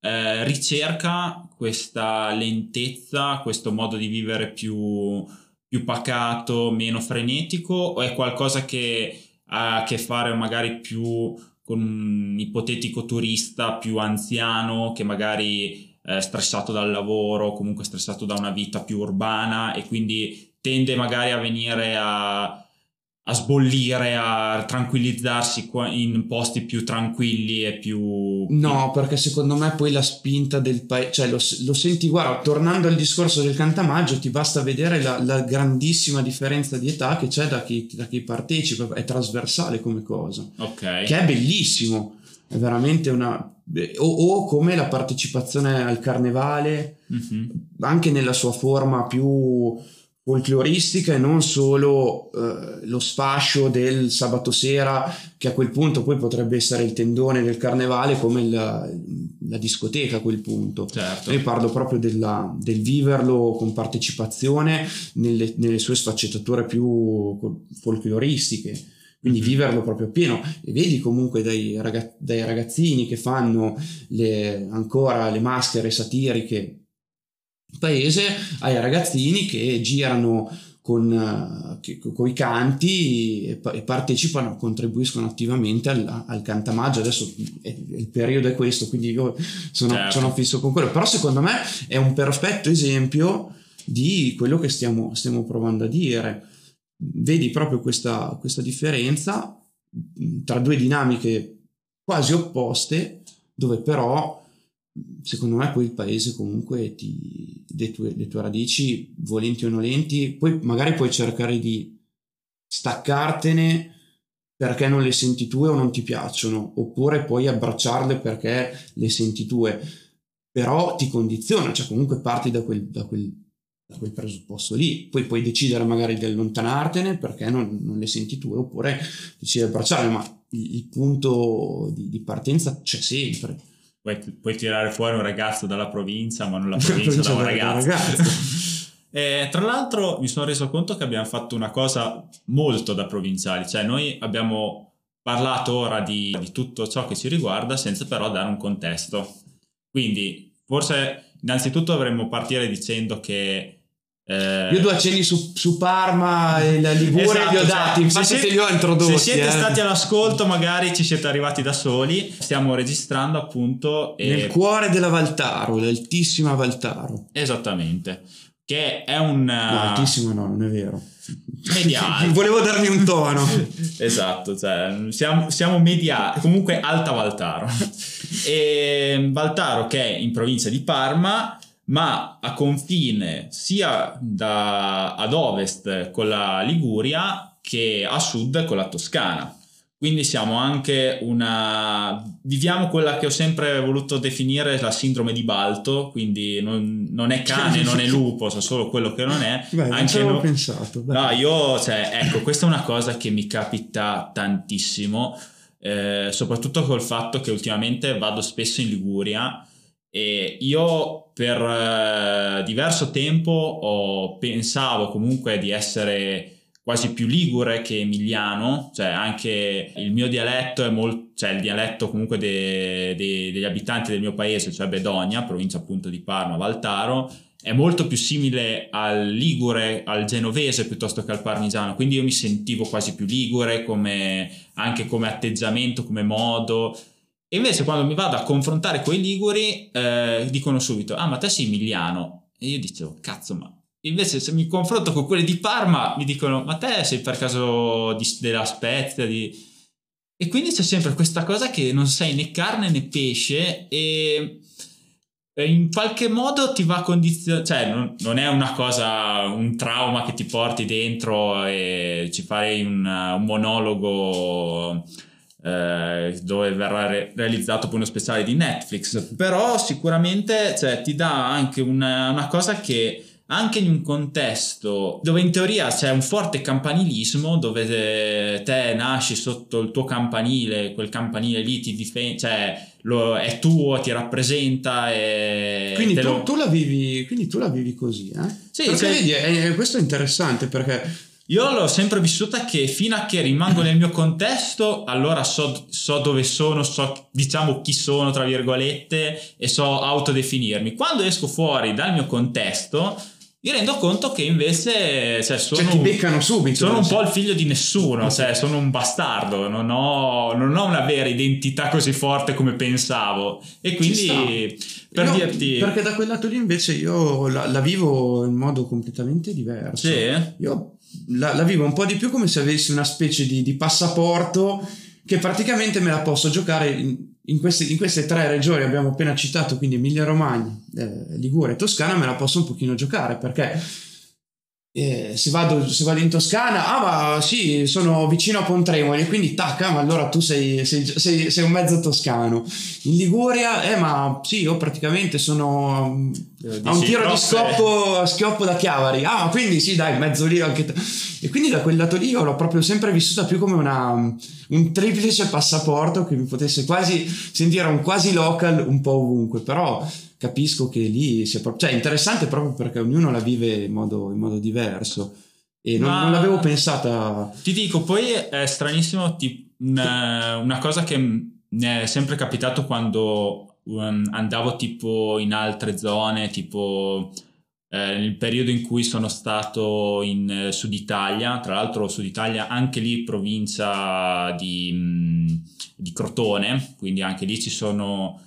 eh, ricerca questa lentezza, questo modo di vivere più, più pacato, meno frenetico o è qualcosa che ha a che fare magari più con un ipotetico turista più anziano che magari è stressato dal lavoro, comunque stressato da una vita più urbana e quindi tende magari a venire a a sbollire, a tranquillizzarsi in posti più tranquilli e più... No, perché secondo me poi la spinta del paese, cioè lo, lo, senti, guarda, tornando al discorso del cantamaggio, ti basta vedere la, la grandissima differenza di età che c'è da chi, da chi, partecipa, è trasversale come cosa, ok che è bellissimo, è veramente una... O, o come la partecipazione al carnevale, mm-hmm. anche nella sua forma più folcloristica e non solo eh, lo sfascio del sabato sera che a quel punto poi potrebbe essere il tendone del carnevale come la, la discoteca a quel punto. Certo. Io parlo proprio della, del viverlo con partecipazione nelle, nelle sue sfaccettature più folcloristiche quindi mm-hmm. viverlo proprio pieno e vedi comunque dai, ragaz- dai ragazzini che fanno le, ancora le maschere satiriche paese ai ragazzini che girano con, uh, con i canti e, e, partecipano, contribuiscono attivamente al, al cantamaggio. Adesso è, il periodo è questo, quindi io sono, certo. sono, fisso con quello. Però secondo me è un perfetto esempio di quello che stiamo, stiamo provando a dire. Vedi proprio questa, questa differenza tra due dinamiche quasi opposte, dove però secondo me poi il paese comunque ti, le, tue, le tue radici, volenti o nolenti, poi magari puoi cercare di staccartene perché non le senti tue o non ti piacciono, oppure puoi abbracciarle perché le senti tue, però ti condiziona, cioè comunque parti da quel, da quel, da quel presupposto lì, poi puoi decidere magari di allontanartene perché non, non le senti tue, oppure decidi di abbracciarle, ma il, il punto di, di partenza c'è sempre puoi, puoi, tirare fuori un ragazzo dalla provincia, ma non la provincia da un ragazzo. ragazzo. e, tra l'altro mi sono reso conto che abbiamo fatto una cosa molto da provinciali, cioè noi abbiamo parlato ora di, di tutto ciò che ci riguarda senza però dare un contesto. Quindi forse innanzitutto dovremmo partire dicendo che eh, Io due accenni su, su, Parma e la Liguria esatto, li ho cioè, dati, infatti se, li ho introdotti. Se siete eh. stati all'ascolto, magari ci siete arrivati da soli. Stiamo registrando appunto. E... Nel cuore della Valtaro, l'altissima Valtaro. Esattamente. Che è un. No, altissima no, non è vero. Media Volevo darmi un tono. esatto, cioè, siamo, siamo media, comunque alta Valtaro. e Valtaro che è in provincia di Parma ma a confine sia da, ad ovest con la Liguria che a sud con la Toscana. Quindi siamo anche una... viviamo quella che ho sempre voluto definire la sindrome di Balto, quindi non, non è cane, non è lupo, sa solo quello che non è. Beh, anche non no... pensato. Beh. No, io, cioè, ecco, questa è una cosa che mi capita tantissimo, eh, soprattutto col fatto che ultimamente vado spesso in Liguria e io per eh, diverso tempo ho, pensavo comunque di essere quasi più ligure che emiliano, cioè anche il mio dialetto è molto, cioè il dialetto comunque de, de, degli abitanti del mio paese, cioè Bedonia, provincia appunto di Parma, Valtaro, è molto più simile al ligure, al genovese piuttosto che al parmigiano, quindi io mi sentivo quasi più ligure come, anche come atteggiamento, come modo, e invece quando mi vado a confrontare con i liguri, eh, dicono subito, ah ma te sei emiliano. E io dicevo, cazzo ma... Invece se mi confronto con quelli di Parma, mi dicono, ma te sei per caso di, della Spezia? Di... E quindi c'è sempre questa cosa che non sei né carne né pesce e in qualche modo ti va a condizionare, cioè non, non, è una cosa, un trauma che ti porti dentro e ci farei un, un monologo eh, dove verrà re- realizzato poi uno speciale di Netflix, però sicuramente cioè, ti dà anche una, una cosa che anche in un contesto dove in teoria c'è un forte campanilismo, dove te nasci sotto il tuo campanile, quel campanile lì ti difende, cioè lo, è tuo, ti rappresenta. E quindi, tu, lo... tu la vivi, quindi tu la vivi così, eh? Sì, perché cioè... vedi, è, questo è interessante perché io l'ho sempre vissuta che fino a che rimango nel mio contesto, allora so, so, dove sono, so diciamo chi sono, tra virgolette, e so autodefinirmi. Quando esco fuori dal mio contesto, mi rendo conto che invece cioè, sono, cioè, ti beccano subito. Sono un po' il figlio di nessuno, cioè, sono un bastardo, non ho, non ho, una vera identità così forte come pensavo. E quindi per io, dirti. Perché da quel lato lì invece io la, la vivo in modo completamente diverso. Sì. Io la, la, vivo un po' di più come se avessi una specie di, di passaporto che praticamente me la posso giocare in, in, queste, in, queste, tre regioni. Abbiamo appena citato, quindi Emilia Romagna, eh, Liguria e Toscana, me la posso un pochino giocare perché eh, se, vado, se, vado, in Toscana, ah ma sì, sono vicino a Pontremoli, quindi tacca, ma allora tu sei, sei, sei, sei, un mezzo toscano. In Liguria, eh ma sì, io praticamente sono eh, a un tiro di schioppo, schioppo, da Chiavari, ah ma quindi sì dai, mezzo lì anche... T- e quindi da quel lato lì io l'ho proprio sempre vissuta più come una, un triplice passaporto che mi potesse quasi sentire un quasi local un po' ovunque, però capisco che lì sia proprio, cioè interessante proprio perché ognuno la vive in modo, in modo diverso. E non, non, l'avevo pensata. Ti dico, poi è stranissimo tipo, una, una, cosa che mi è sempre capitato quando um, andavo tipo in altre zone, tipo eh, nel periodo in cui sono stato in eh, Sud Italia, tra l'altro Sud Italia anche lì provincia di, mh, di Crotone, quindi anche lì ci sono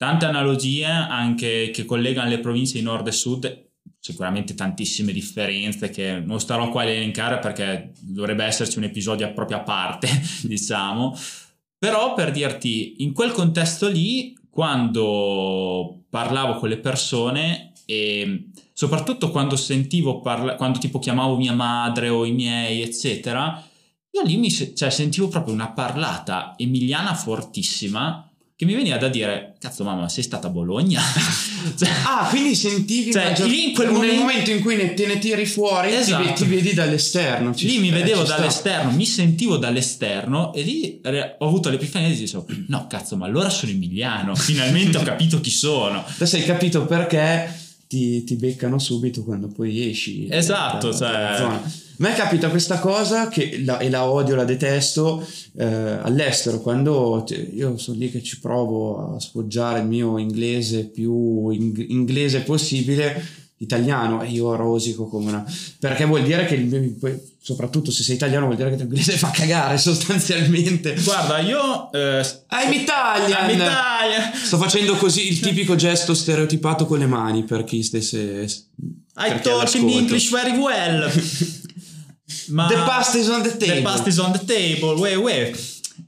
tante analogie anche che collegano le province di nord e sud sicuramente tantissime differenze che non starò qua a elencare perché dovrebbe esserci un episodio a parte diciamo. Però per dirti in quel contesto lì quando parlavo con le persone e soprattutto quando sentivo parla- quando tipo chiamavo mia madre o i miei eccetera io lì mi cioè, sentivo proprio una parlata emiliana fortissima che mi veniva da dire, cazzo mamma, sei stata a Bologna? cioè, ah, quindi sentivi cioè, maggior... lì in quel momento... momento in cui ne, te ne tiri fuori, esatto. ti, ti, vedi dall'esterno. Ci lì sta, mi vedevo dall'esterno, sta. mi sentivo dall'esterno e lì ho avuto l'epifania e dicevo, no cazzo, ma allora sono emiliano, finalmente ho capito chi sono. Adesso hai capito perché ti, ti beccano subito quando poi esci. Esatto, da, cioè... Dalla zona. A me capita questa cosa che la, e la odio, la detesto eh, all'estero, quando io sono lì che ci provo a sfoggiare il mio inglese più ing- inglese possibile, italiano, e io rosico come una... perché vuol dire che il mio, soprattutto se sei italiano vuol dire che l'inglese fa cagare sostanzialmente. Guarda, io... Eh, I'm Italian! I'm Italian! Sto facendo così il tipico gesto stereotipato con le mani per chi stesse... I talk in English very well! Ma the past is on the table. The past is on the table, way, way.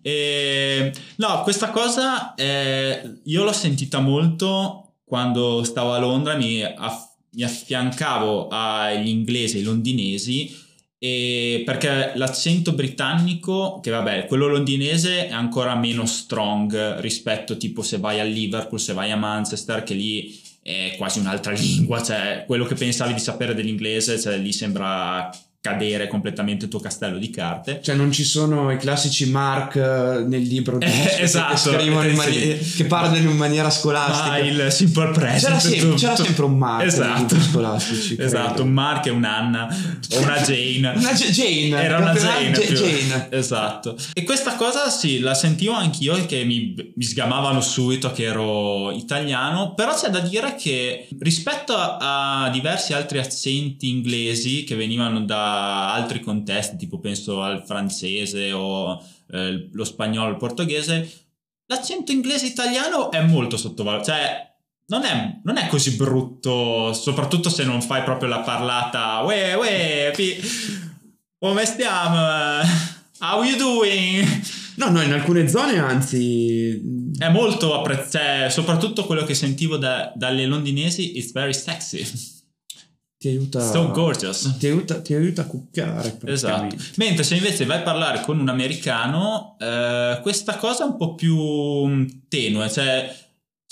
E, no, questa cosa eh, io l'ho sentita molto quando stavo a Londra, mi, aff- mi affiancavo agli inglesi, ai londinesi, e perché l'accento britannico, che vabbè, quello londinese è ancora meno strong rispetto tipo se vai a Liverpool, se vai a Manchester, che lì è quasi un'altra lingua, cioè quello che pensavi di sapere dell'inglese, cioè lì sembra cadere completamente il tuo castello di carte. Cioè non ci sono i classici mark eh, nel libro di eh, esatto, che scrivono in mani- sì. che parlano in maniera scolastica. Ma il simple present. C'era sempre, c'era sempre un mark esatto. scolastici. Esatto, un mark e un'Anna o una Jane. una J- Jane. Era una Jane, J- Jane. Esatto. E questa cosa sì, la sentivo anch'io che mi, mi sgamavano subito che ero italiano, però c'è da dire che rispetto a diversi altri accenti inglesi che venivano da altri contesti, tipo penso al francese o eh, lo spagnolo, il portoghese, l'accento inglese italiano è molto sottovalutato, cioè non è, non è, così brutto, soprattutto se non fai proprio la parlata, uè, uè, pi, come stiamo? How you doing? No, no, in alcune zone anzi... È molto apprezzato, cioè, soprattutto quello che sentivo da, dalle londinesi, it's very sexy ti aiuta, so gorgeous. Ti aiuta, ti aiuta a cucchiare. Esatto. Mentre se invece vai a parlare con un americano, eh, questa cosa è un po' più mm, tenue, cioè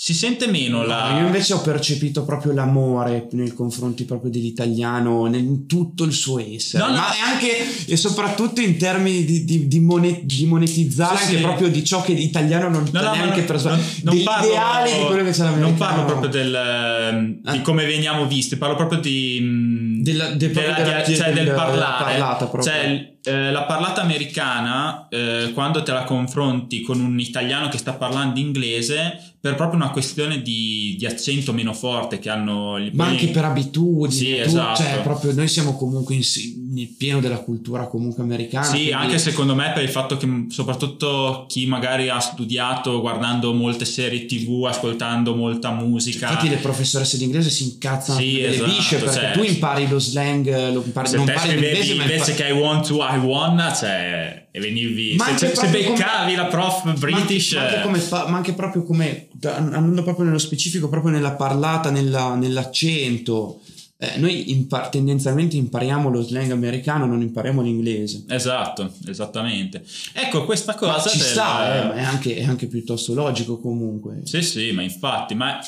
si sente meno la... Io invece ho percepito proprio l'amore nei confronti proprio dell'italiano, in tutto il suo essere, no, no. ma anche e soprattutto in termini di, di, di, monet, di monetizzare sì, anche sì. proprio di ciò che l'italiano non no, no neanche non dell'ideale parlo, di quello che c'è l'americano. Non parlo proprio del, ehm, di come veniamo visti, parlo proprio di... Mm, della, de, della, della, cioè del, del parlare. Parlata. Cioè, eh, la parlata americana, eh, quando te la confronti con un italiano che sta parlando inglese, per proprio una questione di, di accento meno forte che hanno gli ma anche per abitudini sì, tu, esatto. cioè proprio noi siamo comunque in, nel pieno della cultura comunque americana sì quindi... anche secondo me per il fatto che soprattutto chi magari ha studiato guardando molte serie tv ascoltando molta musica infatti le professoresse di inglese si incazzano sì, delle esatto, bisce perché cioè, tu impari lo slang lo impari, non impari l'inglese ma invece impari... che I want to I wanna cioè e venivi ma se, se beccavi come, la prof british ma, ma, anche come, ma anche proprio come andando proprio nello specifico proprio nella parlata nella, nell'accento eh, noi impar- tendenzialmente impariamo lo slang americano, non impariamo l'inglese. Esatto, esattamente. Ecco, questa cosa... Ma ci del- sta, eh, è, anche, è anche piuttosto logico comunque. Sì, sì, ma infatti, ma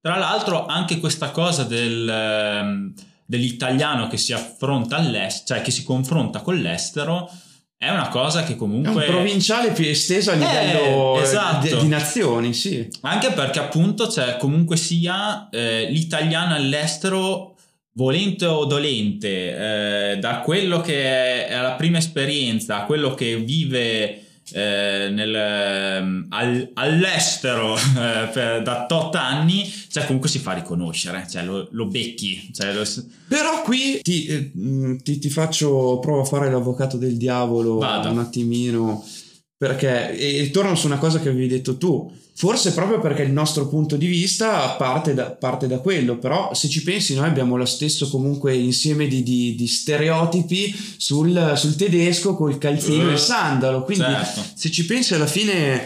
tra l'altro anche questa cosa del, ehm, dell'italiano che si affronta all'estero, cioè che si confronta con l'estero, è una cosa che È comunque... un provinciale più esteso a livello eh, esatto. di, di nazioni, sì. Anche perché appunto c'è comunque sia eh, l'italiano all'estero volente o dolente, eh, da quello che è la prima esperienza a quello che vive eh, nel, ehm, al- all'estero eh, per- da tot anni, cioè comunque si fa riconoscere, cioè lo, lo becchi. Cioè lo- Però qui ti, eh, mh, ti- ti faccio, provo a fare l'avvocato del diavolo Vada. un attimino, perché, e, e torno su una cosa che avevi detto tu, forse proprio perché il nostro punto di vista parte da, parte da quello, però se ci pensi noi abbiamo lo stesso comunque insieme di, di- di stereotipi sul, sul tedesco col calzino e Eh, il sandalo, quindi certo. se ci pensi alla fine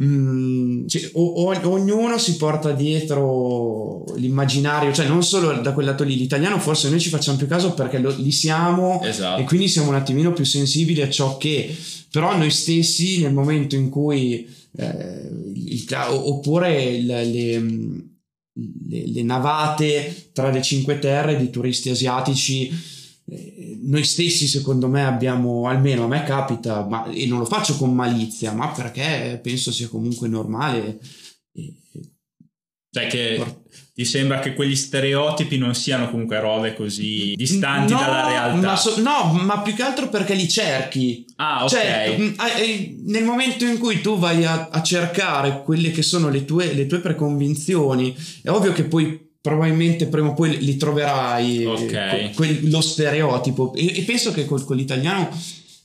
mm, cioè, o- o- ognuno si porta dietro l'immaginario, cioè non solo da quel lato lì, l'italiano forse noi ci facciamo più caso perché lo- li siamo Esatto. e quindi siamo un attimino più sensibili a ciò che, però noi stessi nel momento in cui, eh, il oppure le, le- le navate tra le cinque terre di turisti asiatici, eh, noi stessi secondo me abbiamo, almeno a me capita, ma, e non lo faccio con malizia, ma perché penso sia comunque normale. e- Cioè che ti sembra che quegli stereotipi non siano comunque robe così distanti No, dalla realtà. Ma so- no, ma più che altro perché li cerchi. ah, ok. Cioè, mh, eh, nel momento in cui tu vai a, a cercare quelle che sono le tue, le tue preconvinzioni, è ovvio che poi probabilmente prima o poi li troverai Ok. eh, quel- lo stereotipo e, e penso che col- con l'italiano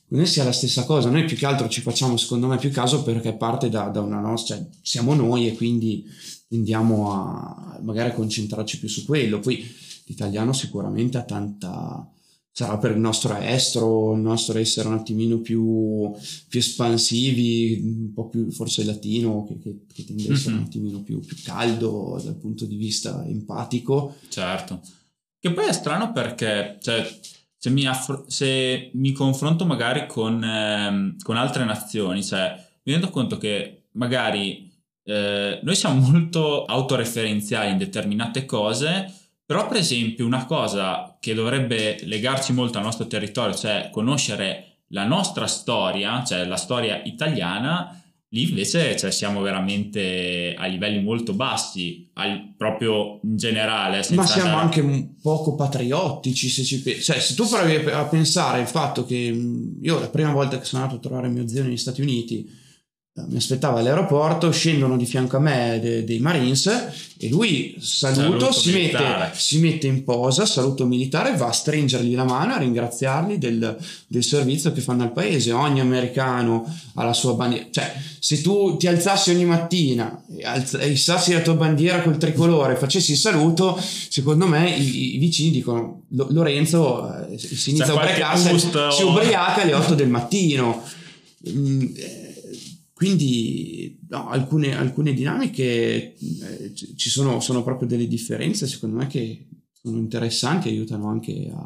noi sia la stessa cosa noi più che altro ci facciamo secondo me più caso perché parte da, da una nostra cioè siamo noi e quindi tendiamo a magari a concentrarci più su quello poi l'italiano sicuramente ha tanta sarà per il nostro estro, il nostro essere un attimino più, più espansivi, un po' più forse latino, che, che, che tende ad essere Mhm. un attimino più, più caldo dal punto di vista empatico. Certo. Che poi è strano perché, cioè, se mi, affro- se mi confronto magari con, ehm, con altre nazioni, cioè, mi rendo conto che magari eh, noi siamo molto autoreferenziali in determinate cose, però per esempio una cosa che dovrebbe legarci molto al nostro territorio, cioè conoscere la nostra storia, cioè la storia italiana, lì invece cioè, siamo veramente a livelli molto bassi, al- proprio in generale. Ma siamo andare- anche un poco patriottici, se ci pensi. Cioè, se tu provi a pensare il fatto che io la prima volta che sono andato a trovare mio zio negli Stati Uniti, mi aspettava all'aeroporto, scendono di fianco a me de- dei Marines e lui saluto, Saluto si, mette, si mette in posa, saluto militare, va a stringergli la mano, a ringraziarli del, del servizio che fanno al paese. Ogni americano ha la sua bandiera. Cioè, se tu ti alzassi ogni mattina e alz- issassi la tua bandiera col tricolore, facessi il saluto, secondo me i, i vicini dicono Lo- Lorenzo eh, si inizia a ubriacarsi, si ubriaca alle 8 del mattino. Mm, eh, quindi no, alcune, alcune dinamiche eh, ci sono, sono proprio delle differenze secondo me che sono interessanti aiutano anche a,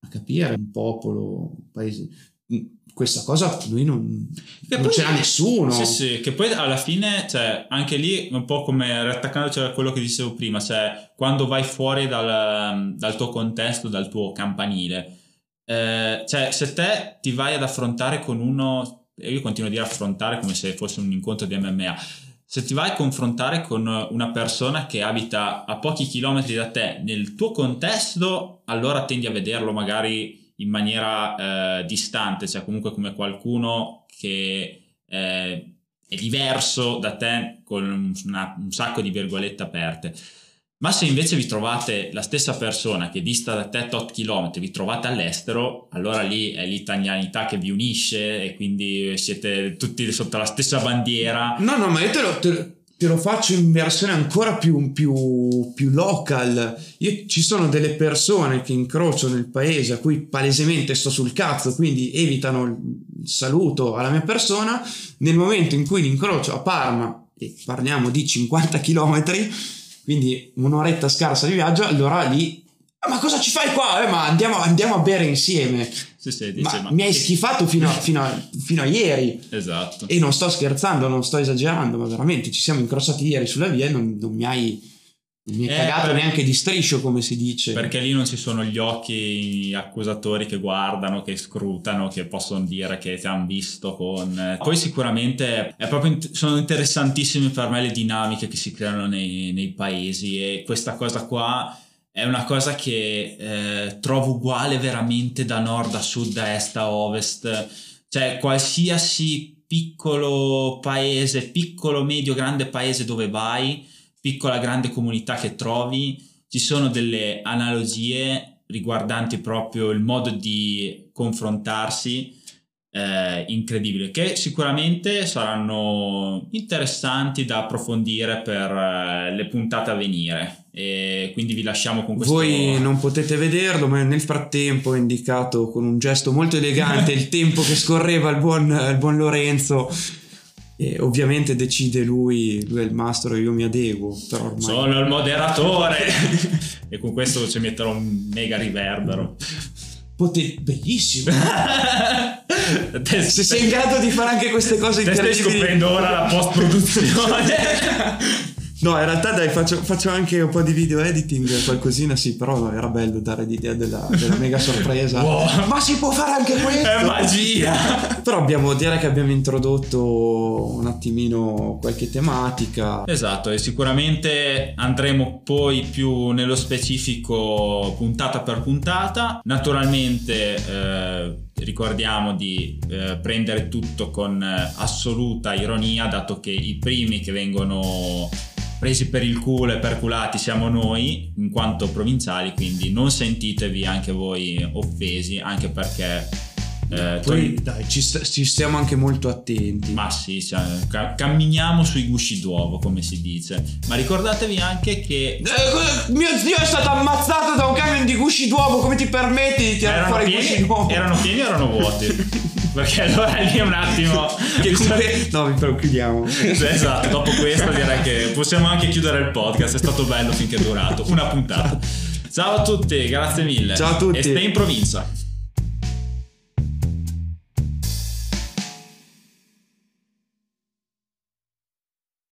a capire un popolo, un paese. Mm, Questa cosa noi non, Che non poi- ce l'ha nessuno. Sì, sì, che poi alla fine, cioè, anche lì, un po' come rattaccandoci a quello che dicevo prima, cioè, quando vai fuori dal, dal tuo contesto, dal tuo campanile, eh, cioè, se te ti vai ad affrontare con uno, io continuo a dire affrontare come se fosse un incontro di MMA, se ti vai a confrontare con una persona che abita a pochi chilometri da te nel tuo contesto, allora tendi a vederlo magari in maniera eh, distante, cioè comunque come qualcuno che eh, è diverso da te con una- un sacco di virgolette aperte. Ma se invece vi trovate la stessa persona che dista da te tot chilometri, vi trovate all'estero, allora lì è l'italianità che vi unisce e quindi siete tutti sotto la stessa bandiera. No, no, ma io te lo, te- te lo faccio in versione ancora più, più, più local. Io, ci sono delle persone che incrocio nel paese a cui palesemente sto sul cazzo, quindi evitano il saluto alla mia persona. Nel momento in cui li incrocio a Parma, e parliamo di 50 km, quindi un'oretta scarsa di viaggio, allora lì ma cosa ci fai qua? Eh, ma andiamo, andiamo a bere insieme. Sì, sì, dice, ma, ma- mi hai schifato fino a, fino a- fino a ieri. Esatto. E non sto scherzando, non sto esagerando, ma veramente ci siamo incrociati ieri sulla via e non, non mi hai, mi hai Eh, cagato neanche di striscio, come si dice. Perché lì non ci sono gli occhi accusatori che guardano, che scrutano, che possono dire che ti hanno visto con... Poi sicuramente è proprio int- sono interessantissime per me le dinamiche che si creano nei, nei paesi e questa cosa qua è una cosa che eh, trovo uguale veramente da nord a sud, da est a ovest. Cioè qualsiasi piccolo paese, piccolo, medio, grande paese dove vai, piccola, grande comunità che trovi, ci sono delle analogie riguardanti proprio il modo di confrontarsi eh, incredibile che sicuramente saranno interessanti da approfondire per eh, le puntate a venire e quindi vi lasciamo con questo Voi non potete vederlo, ma nel frattempo ho indicato con un gesto molto elegante il tempo che scorreva il buon, il buon Lorenzo. E ovviamente decide lui, lui è il mastro e io mi adeguo. Ormai... sono il moderatore e con questo ci metterò un mega riverbero Pote- Bellissimo! Se sei in grado di fare anche queste cose te stai incredibili. scoprendo ora la post produzione No, in realtà dai, faccio, faccio anche un po' di video editing, qualcosina sì, però era bello dare l'idea della, della mega sorpresa. Wow. Ma si può fare anche questo? è magia Però abbiamo, direi che abbiamo introdotto un attimino qualche tematica. Esatto, e sicuramente andremo poi più nello specifico puntata per puntata. Naturalmente eh, ricordiamo di eh, prendere tutto con eh, assoluta ironia, dato che i primi che vengono presi per il culo e perculati siamo noi, in quanto provinciali, quindi non sentitevi anche voi offesi, anche perché... eh, Poi to- dai, ci, sta- ci stiamo anche molto attenti. ma sì, cioè, ca- camminiamo sui gusci d'uovo, come si dice. Ma ricordatevi anche che Eh, mio zio è stato ammazzato da un camion di gusci d'uovo, come ti permetti di tirare erano fuori i gusci pieni, d'uovo? erano pieni o erano vuoti? Perché allora lì un attimo... Che comunque... No, vi però chiudiamo. esatto, dopo questo direi che possiamo anche chiudere il podcast, è stato bello finché è durato, una puntata. Ciao a tutti, grazie mille. Ciao a tutti. E stai in provincia.